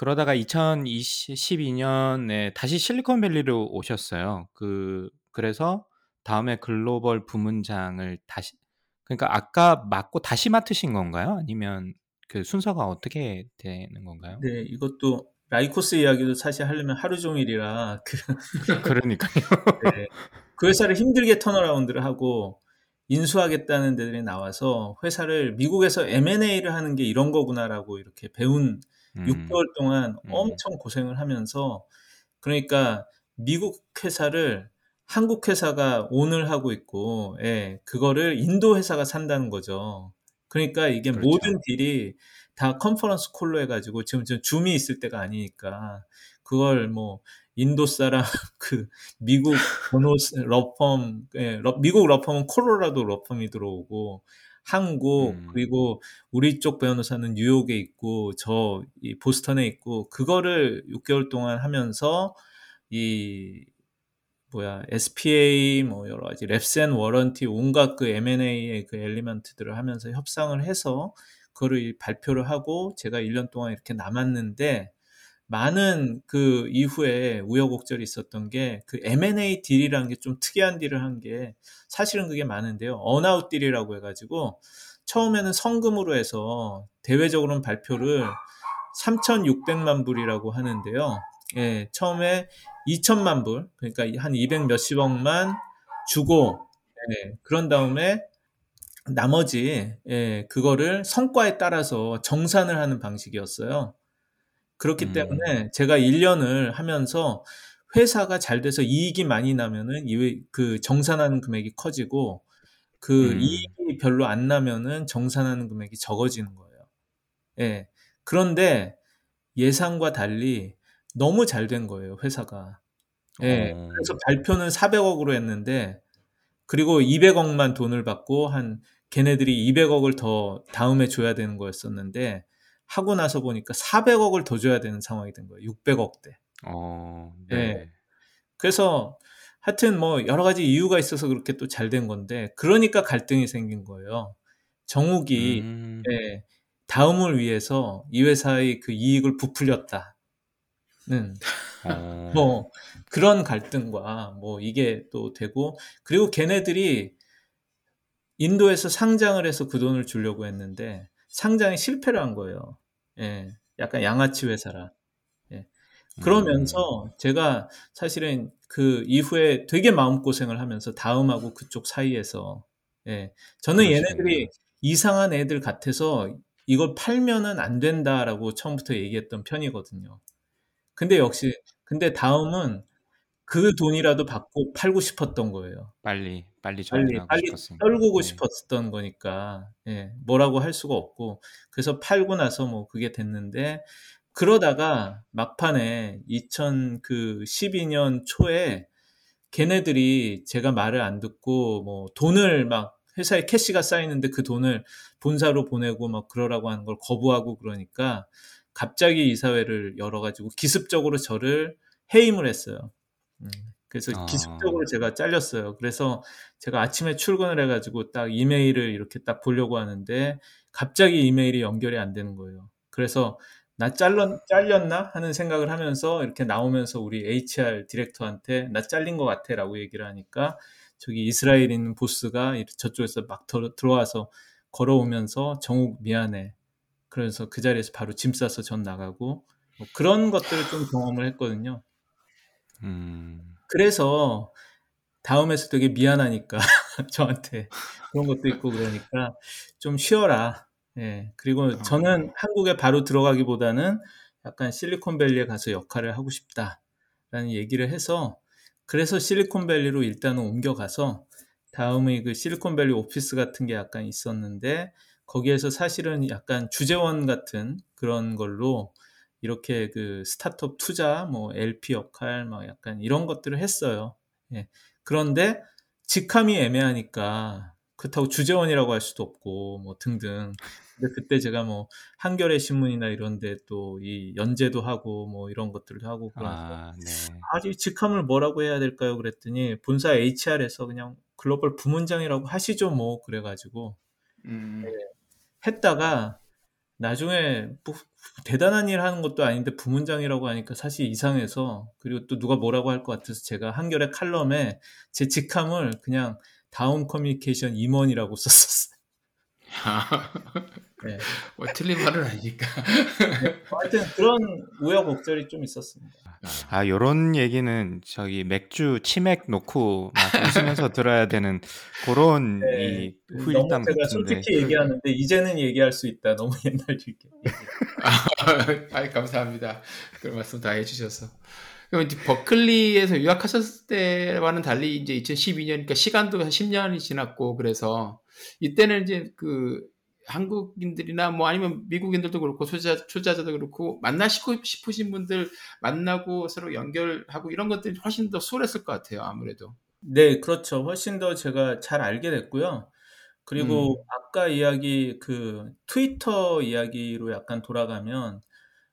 그러다가 2012년에 다시 실리콘밸리로 오셨어요. 그 그래서 다음에 글로벌 부문장을 다시 그러니까 아까 맡고 다시 맡으신 건가요? 아니면 그 순서가 어떻게 되는 건가요? 네, 이것도 라이코스 이야기도 사실 하려면 하루 종일이라 그 그러니까요. 네, 그 회사를 힘들게 turnaround를 하고 인수하겠다는 데들이 나와서 회사를 미국에서 M&A를 하는 게 이런 거구나라고 이렇게 배운 음. 6개월 동안 음. 엄청 고생을 하면서 그러니까 미국 회사를 한국 회사가 오늘 하고 있고, 예, 그거를 인도 회사가 산다는 거죠. 그러니까 이게 그렇죠. 모든 딜이 다 컨퍼런스 콜로 해가지고 지금 좀 줌이 있을 때가 아니니까 그걸 뭐 인도 사람 그 미국 번호 law firm 예, 러, 미국 law firm은 콜로라도 law firm이 들어오고 한국 음. 그리고 우리 쪽 변호사는 뉴욕에 있고 저 이 보스턴에 있고 그거를 6개월 동안 하면서 이 뭐야 SPA 뭐 여러 가지 reps and warranty 온갖 그 M&A의 그 element들을 하면서 협상을 해서 그거를 발표를 하고 제가 1년 동안 이렇게 남았는데 많은 그 이후에 우여곡절이 있었던 게 그 M&A deal이라는 게 좀 특이한 deal을 한 게 사실은 그게 많은데요. earn-out deal이라고 해가지고 처음에는 선금으로 해서 대외적으로는 발표를 3,600만 불이라고 하는데요. 예, 처음에 2천만 불, 그러니까 한 200 몇십억만 주고, 예, 그런 다음에 나머지, 예, 그거를 성과에 따라서 정산을 하는 방식이었어요. 그렇기 음. 때문에 제가 1년을 하면서 회사가 잘 돼서 이익이 많이 나면은 그 정산하는 금액이 커지고 그 음. 이익이 별로 안 나면은 정산하는 금액이 적어지는 거예요. 예. 그런데 예상과 달리 너무 잘 된 거예요, 회사가. 예. 어. 그래서 발표는 400억으로 했는데 그리고 200억만 돈을 받고 한 걔네들이 200억을 더 다음에 줘야 되는 거였었는데 하고 나서 보니까 400억을 더 줘야 되는 상황이 된 거예요. 600억대. 어, 네. 네. 그래서 하여튼 뭐 여러 가지 이유가 있어서 그렇게 또 잘 된 건데 그러니까 갈등이 생긴 거예요. 정욱이 음. 네, 다음을 위해서 이 회사의 그 이익을 부풀렸다. 어. 뭐 그런 갈등과 뭐 이게 또 되고 그리고 걔네들이 인도에서 상장을 해서 그 돈을 주려고 했는데 상장이 실패를 한 거예요. 예. 약간 양아치 회사라. 예. 그러면서 음. 제가 사실은 그 이후에 되게 마음고생을 하면서 다음하고 그쪽 사이에서 예. 저는 그러시겠네요. 얘네들이 이상한 애들 같아서 이걸 팔면은 안 된다라고 처음부터 얘기했던 편이거든요. 근데 역시 근데 다음은 그 돈이라도 받고 팔고 싶었던 거예요. 빨리 빨리 빨리 빨리 싶었으니까. 떨구고 네. 싶었던 거니까 예, 뭐라고 할 수가 없고 그래서 팔고 나서 뭐 그게 됐는데 그러다가 막판에 2012년 초에 걔네들이 제가 말을 안 듣고 뭐 돈을 막 회사에 캐시가 쌓이는데 그 돈을 본사로 보내고 막 그러라고 하는 걸 거부하고 그러니까 갑자기 이사회를 열어가지고 기습적으로 저를 해임을 했어요. 음, 그래서 아. 기습적으로 제가 잘렸어요. 그래서 제가 아침에 출근을 해가지고 딱 이메일을 이렇게 딱 보려고 하는데 갑자기 이메일이 연결이 안 되는 거예요. 그래서 나 잘렸, 잘렸나 하는 생각을 하면서 이렇게 나오면서 우리 HR 디렉터한테 나 잘린 것 같아 라고 얘기를 하니까 저기 이스라엘 있는 보스가 저쪽에서 막 들- 들어와서 걸어오면서 정욱 미안해. 그래서 그 자리에서 바로 짐 싸서 전 나가고 뭐 그런 것들을 좀 경험을 했거든요. 음. 그래서 다음에서 되게 미안하니까 저한테 그런 것도 있고 그러니까 좀 쉬어라. 예. 그리고 저는 한국에 바로 들어가기보다는 약간 실리콘밸리에 가서 역할을 하고 싶다라는 얘기를 해서 그래서 실리콘밸리로 일단은 옮겨가서 다음에 그 실리콘밸리 오피스 같은 게 약간 있었는데 거기에서 사실은 약간 주재원 같은 그런 걸로 이렇게 그 스타트업 투자, 뭐 LP 역할, 막 약간 이런 것들을 했어요. 예. 그런데 직함이 애매하니까 그렇다고 주재원이라고 할 수도 없고 뭐 등등. 근데 그때 제가 뭐 한겨레 신문이나 이런데 또 이 연재도 하고 뭐 이런 것들도 하고 그래서 아, 네. 아직 직함을 뭐라고 해야 될까요? 그랬더니 본사 HR에서 그냥 글로벌 부문장이라고 하시죠 뭐 그래가지고 음. 했다가 나중에 뭐 대단한 일 하는 것도 아닌데 부문장이라고 하니까 사실 이상해서 그리고 또 누가 뭐라고 할 것 같아서 제가 한겨레 칼럼에 제 직함을 그냥 다운 커뮤니케이션 임원이라고 썼었어요. 네. 뭐 틀린 말은 아니니까. 하여튼 그런 우여곡절이 좀 있었습니다. 아, 요런 얘기는 저기 맥주 치맥 놓고 막 웃으면서 들어야 되는 그런 네. 이 후일담 제가 같은데. 솔직히 얘기하는데 이제는 얘기할 수 있다. 너무 옛날 얘기. 아, 감사합니다. 그런 말씀 다 해주셔서. 그럼 이제 버클리에서 유학하셨을 때와는 달리 이제 2012년이니까 시간도 한 10년이 지났고 그래서 이때는 이제 그 한국인들이나 뭐 아니면 미국인들도 그렇고 초자, 초자자도 그렇고 만나시고 싶으신 분들 만나고 서로 연결하고 이런 것들이 훨씬 더 수월했을 것 같아요. 아무래도. 네, 그렇죠. 훨씬 더 제가 잘 알게 됐고요. 그리고 음. 아까 이야기 그 트위터 이야기로 약간 돌아가면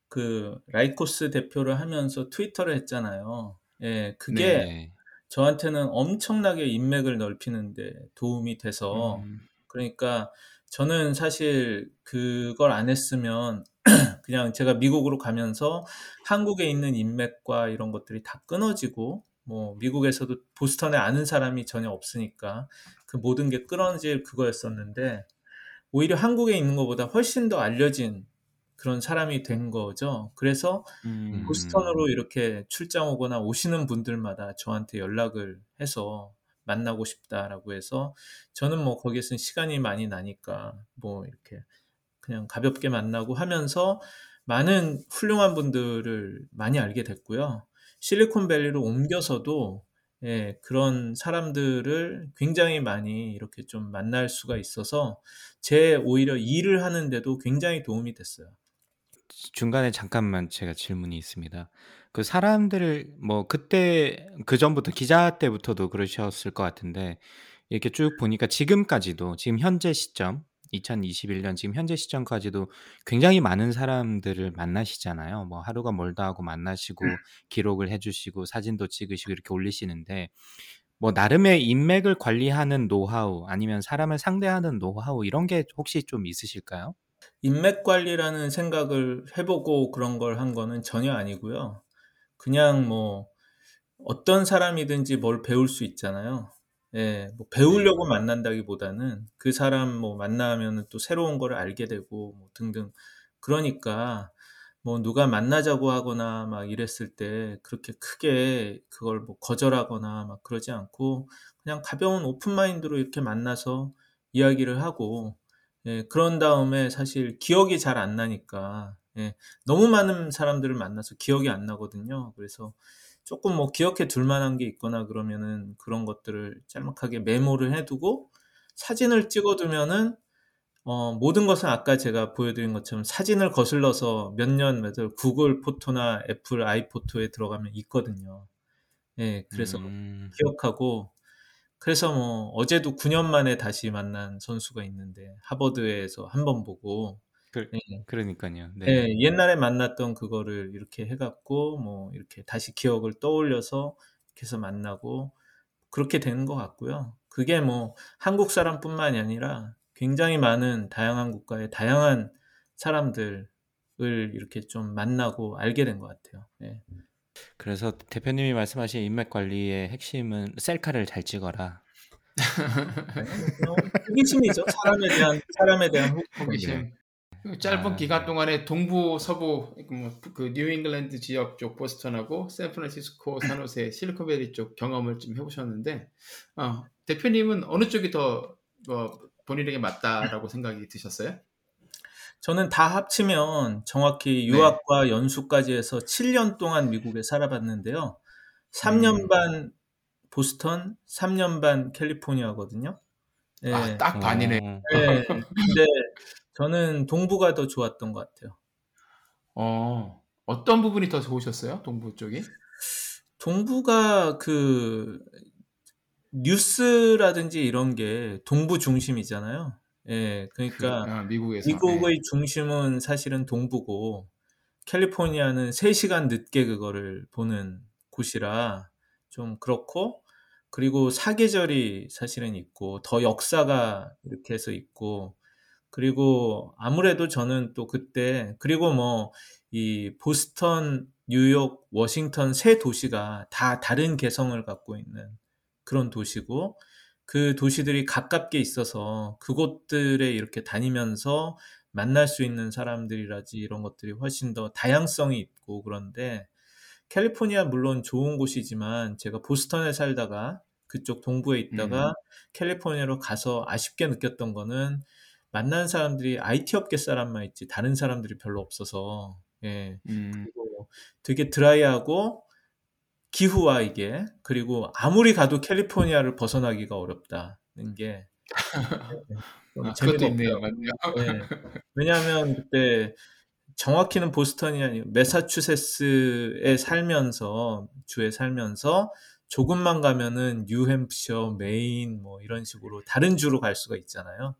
그 라이코스 대표를 하면서 트위터를 했잖아요. 예, 그게 네. 저한테는 엄청나게 인맥을 넓히는데 도움이 돼서 음. 그러니까 저는 사실 그걸 안 했으면 그냥 제가 미국으로 가면서 한국에 있는 인맥과 이런 것들이 다 끊어지고 뭐 미국에서도 보스턴에 아는 사람이 전혀 없으니까 그 모든 게 끊어질 그거였었는데 오히려 한국에 있는 것보다 훨씬 더 알려진 그런 사람이 된 거죠. 그래서 음. 보스턴으로 이렇게 출장 오거나 오시는 분들마다 저한테 연락을 해서 만나고 싶다라고 해서 저는 뭐 거기에서는 시간이 많이 나니까 뭐 이렇게 그냥 가볍게 만나고 하면서 많은 훌륭한 분들을 많이 알게 됐고요. 실리콘밸리로 옮겨서도 예, 그런 사람들을 굉장히 많이 이렇게 좀 만날 수가 있어서 제 오히려 일을 하는데도 굉장히 도움이 됐어요. 중간에 잠깐만 제가 질문이 있습니다. 그 사람들을 뭐 그때 그 전부터 기자 때부터도 그러셨을 것 같은데 이렇게 쭉 보니까 지금까지도 지금 현재 시점 2021년 지금 현재 시점까지도 굉장히 많은 사람들을 만나시잖아요. 뭐 하루가 멀다 하고 만나시고 기록을 해주시고 사진도 찍으시고 이렇게 올리시는데 뭐 나름의 인맥을 관리하는 노하우 아니면 사람을 상대하는 노하우 이런 게 혹시 좀 있으실까요? 인맥 관리라는 생각을 해보고 그런 걸 한 거는 전혀 아니고요. 그냥 뭐 어떤 사람이든지 뭘 배울 수 있잖아요. 예, 뭐 배우려고 만난다기보다는 그 사람 뭐 만나면은 또 새로운 거를 알게 되고 뭐 등등 그러니까 뭐 누가 만나자고 하거나 막 이랬을 때 그렇게 크게 그걸 뭐 거절하거나 막 그러지 않고 그냥 가벼운 오픈 마인드로 이렇게 만나서 이야기를 하고 예, 그런 다음에 사실 기억이 잘 안 나니까 예, 너무 많은 사람들을 만나서 기억이 안 나거든요. 그래서 조금 뭐 기억해 둘 만한 게 있거나 그러면은 그런 것들을 짤막하게 메모를 해두고 사진을 찍어두면은 어, 모든 것은 아까 제가 보여드린 것처럼 사진을 거슬러서 몇 년, 몇월 구글 포토나 애플 아이포토에 들어가면 있거든요. 예, 그래서 음. 기억하고 그래서 뭐 어제도 9년 만에 다시 만난 선수가 있는데 하버드에서 한 번 보고 그, 예, 그러니까요. 네. 예, 옛날에 만났던 그거를 이렇게 해갖고 뭐 이렇게 다시 기억을 떠올려서 해서 만나고 그렇게 되는 것 같고요. 그게 뭐 한국 사람뿐만이 아니라 굉장히 많은 다양한 국가의 다양한 사람들을 이렇게 좀 만나고 알게 된 것 같아요. 예. 그래서 대표님이 말씀하신 인맥 관리의 핵심은 셀카를 잘 찍어라. 어, 호기심이죠. 사람에 대한 사람에 대한 호기심. 그 짧은 아, 기간 네. 동안에 동부 서부 뭐, 그 뉴잉글랜드 지역 쪽 보스턴하고 샌프란시스코, 산호세, 실리콘밸리 쪽 경험을 좀 해보셨는데 어, 대표님은 어느 쪽이 더 뭐, 본인에게 맞다라고 생각이 드셨어요? 저는 다 합치면 정확히 네. 유학과 연수까지 해서 7년 동안 미국에 살아봤는데요. 3년 음. 반 보스턴, 3년 반 캘리포니아거든요. 예. 아, 딱 반이네. 어, 예. 근데 저는 동부가 더 좋았던 것 같아요. 어, 어떤 부분이 더 좋으셨어요? 동부 쪽이? 동부가 그 뉴스라든지 이런 게 동부 중심이잖아요. 예. 그러니까 그, 아, 미국에서. 미국의 중심은 사실은 동부고 캘리포니아는 3시간 늦게 그거를 보는 곳이라 좀 그렇고 그리고 사계절이 사실은 있고 더 역사가 이렇게 해서 있고 그리고 아무래도 저는 또 그때 그리고 뭐 이 보스턴, 뉴욕, 워싱턴 세 도시가 다 다른 개성을 갖고 있는 그런 도시고 그 도시들이 가깝게 있어서 그곳들에 이렇게 다니면서 만날 수 있는 사람들이라지 이런 것들이 훨씬 더 다양성이 있고 그런데 캘리포니아 물론 좋은 곳이지만 제가 보스턴에 살다가 그쪽 동부에 있다가 음. 캘리포니아로 가서 아쉽게 느꼈던 거는 만난 사람들이 IT 업계 사람만 있지 다른 사람들이 별로 없어서 예 음, 그리고 되게 드라이하고 기후와 이게 그리고 아무리 가도 캘리포니아를 벗어나기가 어렵다는 게 좀 아, 그것도 있네요. 맞네요. 예. 왜냐하면 그때 정확히는 보스턴이 아니고 매사추세츠에 살면서 주에 살면서 조금만 가면은 뉴햄프셔, 메인 뭐 이런 식으로 다른 주로 갈 수가 있잖아요.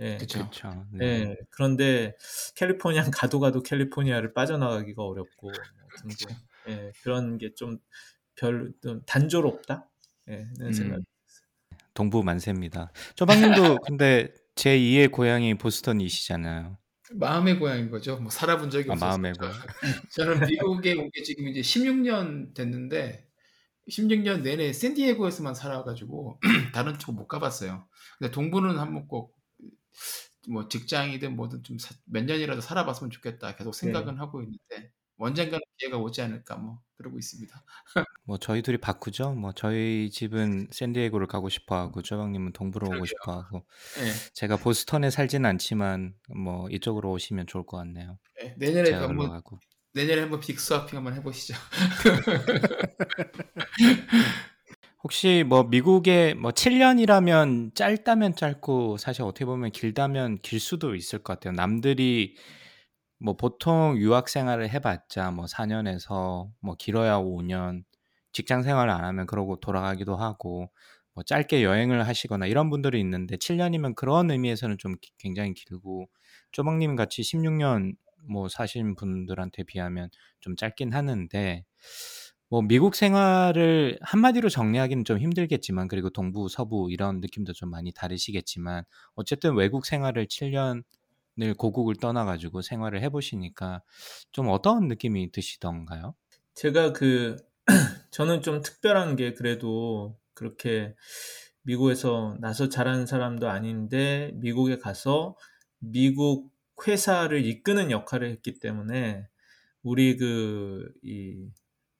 예. 그쵸. 그렇죠. 네. 예. 그런데 캘리포니아 가도 가도 캘리포니아를 빠져나가기가 어렵고 뭐 등등. 예. 그런 게 좀별 단조롭다. 예. 는 생각. 음, 동부 만세입니다. 쪼박님도 근데 제 2의 고향이 보스턴이시잖아요. 마음의 고향인 거죠. 뭐 살아본 적이 아, 없어서. 마음의 고향. 저는 미국에 온 게 지금 이제 16년 됐는데 16년 내내 샌디에고에서만 살아가지고 다른 쪽못 가봤어요. 근데 동부는 한번 꼭 뭐 직장이든 뭐든 좀 몇 년이라도 살아봤으면 좋겠다. 계속 생각은 하고 있는데 언젠가는 기회가 오지 않을까 뭐 그러고 있습니다. 뭐 저희 둘이 바꾸죠. 뭐 저희 집은 샌디에고를 가고 싶어하고 쪼박님은 동부로 오고 그러게요. 싶어하고 예, 제가 보스턴에 살진 않지만 뭐 이쪽으로 오시면 좋을 것 같네요. 예, 내년에 한번 올라가고. 내년에 한번 빅스와핑 한번 해보시죠. 혹시 뭐 미국에 뭐 7년이라면 짧다면 짧고 사실 어떻게 보면 길다면 길 수도 있을 것 같아요. 남들이 뭐 보통 유학 생활을 해봤자 뭐 4년에서 뭐 길어야 5년 직장 생활을 안 하면 그러고 돌아가기도 하고 뭐 짧게 여행을 하시거나 이런 분들이 있는데 7년이면 그런 의미에서는 좀 기- 굉장히 길고 쪼박님 같이 16년 뭐 사신 분들한테 비하면 좀 짧긴 하는데 뭐 미국 생활을 한마디로 정리하기는 좀 힘들겠지만 그리고 동부 서부 이런 느낌도 좀 많이 다르시겠지만 어쨌든 외국 생활을 7년을 고국을 떠나가지고 생활을 해보시니까 좀 어떤 느낌이 드시던가요? 제가 그 저는 좀 특별한 게 그래도 그렇게 미국에서 나서 자란 사람도 아닌데 미국에 가서 미국 회사를 이끄는 역할을 했기 때문에 우리 그 이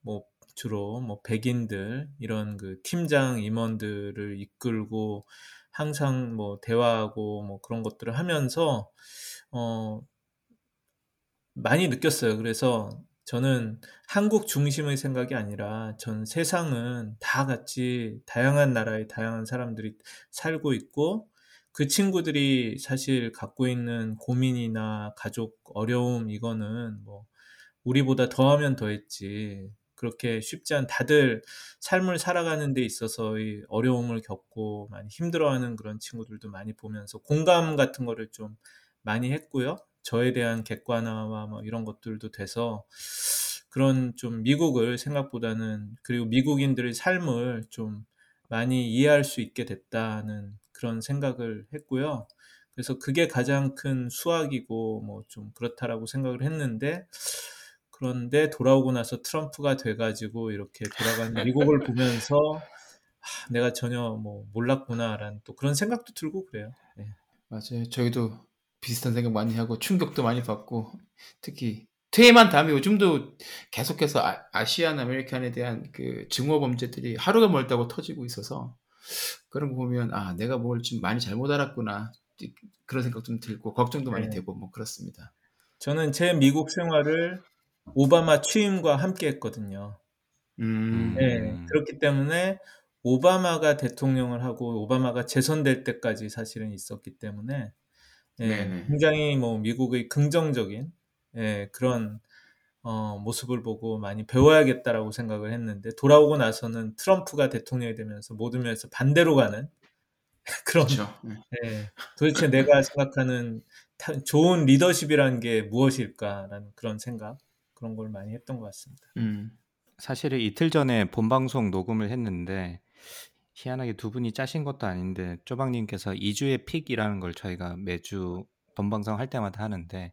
뭐 주로 뭐 백인들 이런 그 팀장 임원들을 이끌고 항상 뭐 대화하고 뭐 그런 것들을 하면서 어 많이 느꼈어요. 그래서 저는 한국 중심의 생각이 아니라 전 세상은 다 같이 다양한 나라의 다양한 사람들이 살고 있고 그 친구들이 사실 갖고 있는 고민이나 가족 어려움 이거는 뭐 우리보다 더하면 더했지 그렇게 쉽지 않 다들 삶을 살아가는 데 있어서의 어려움을 겪고 많이 힘들어하는 그런 친구들도 많이 보면서 공감 같은 거를 좀 많이 했고요. 저에 대한 객관화와 뭐 이런 것들도 돼서 그런 좀 미국을 생각보다는 그리고 미국인들의 삶을 좀 많이 이해할 수 있게 됐다는 그런 생각을 했고요. 그래서 그게 가장 큰 수학이고 뭐 좀 그렇다라고 생각을 했는데 그런데 돌아오고 나서 트럼프가 돼가지고 이렇게 돌아가는 미국을 보면서 하, 내가 전혀 뭐 몰랐구나라는 또 그런 생각도 들고 그래요. 네. 맞아요. 저희도 비슷한 생각 많이 하고 충격도 많이 받고 특히 퇴임한 다음에 요즘도 계속해서 아, 시안 아메리칸에 대한 그 증오 범죄들이 하루가 멀다고 터지고 있어서 그런 거 보면 아 내가 뭘 좀 많이 잘못 알았구나 그런 생각 좀 들고 걱정도 많이 네. 되고 뭐 그렇습니다. 저는 제 미국 생활을 오바마 취임과 함께 했거든요. 음. 네, 그렇기 때문에 오바마가 대통령을 하고 오바마가 재선될 때까지 사실은 있었기 때문에 예, 굉장히 뭐 미국의 긍정적인 예, 그런 어, 모습을 보고 많이 배워야겠다라고 생각을 했는데 돌아오고 나서는 트럼프가 대통령이 되면서 모든 면에서 반대로 가는 그런 그렇죠. 예, 도대체 내가 생각하는 타, 좋은 리더십이라는 게 무엇일까라는 그런 생각 그런 걸 많이 했던 것 같습니다. 음. 사실은 이틀 전에 본 방송 녹음을 했는데 희한하게 두 분이 짜신 것도 아닌데 쪼박님께서 2주의 픽이라는 걸 저희가 매주 본방송 할 때마다 하는데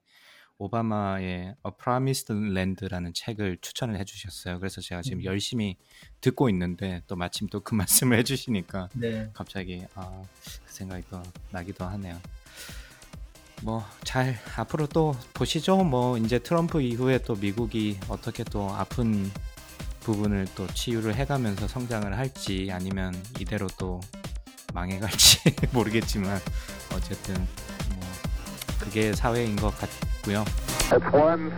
오바마의 A Promised Land라는 책을 추천을 해주셨어요. 그래서 제가 지금 음. 열심히 듣고 있는데 또 마침 또 그 말씀을 해주시니까 네. 갑자기 아, 그 생각이 또 나기도 하네요. 뭐 잘 앞으로 또 보시죠. 뭐 이제 트럼프 이후에 또 미국이 어떻게 또 아픈 부분을 또 치유를 해가면서 성장을 할지 아니면 이대로 또 망해갈지 모르겠지만 어쨌든 뭐 그게 사회인 것 같고요. Man,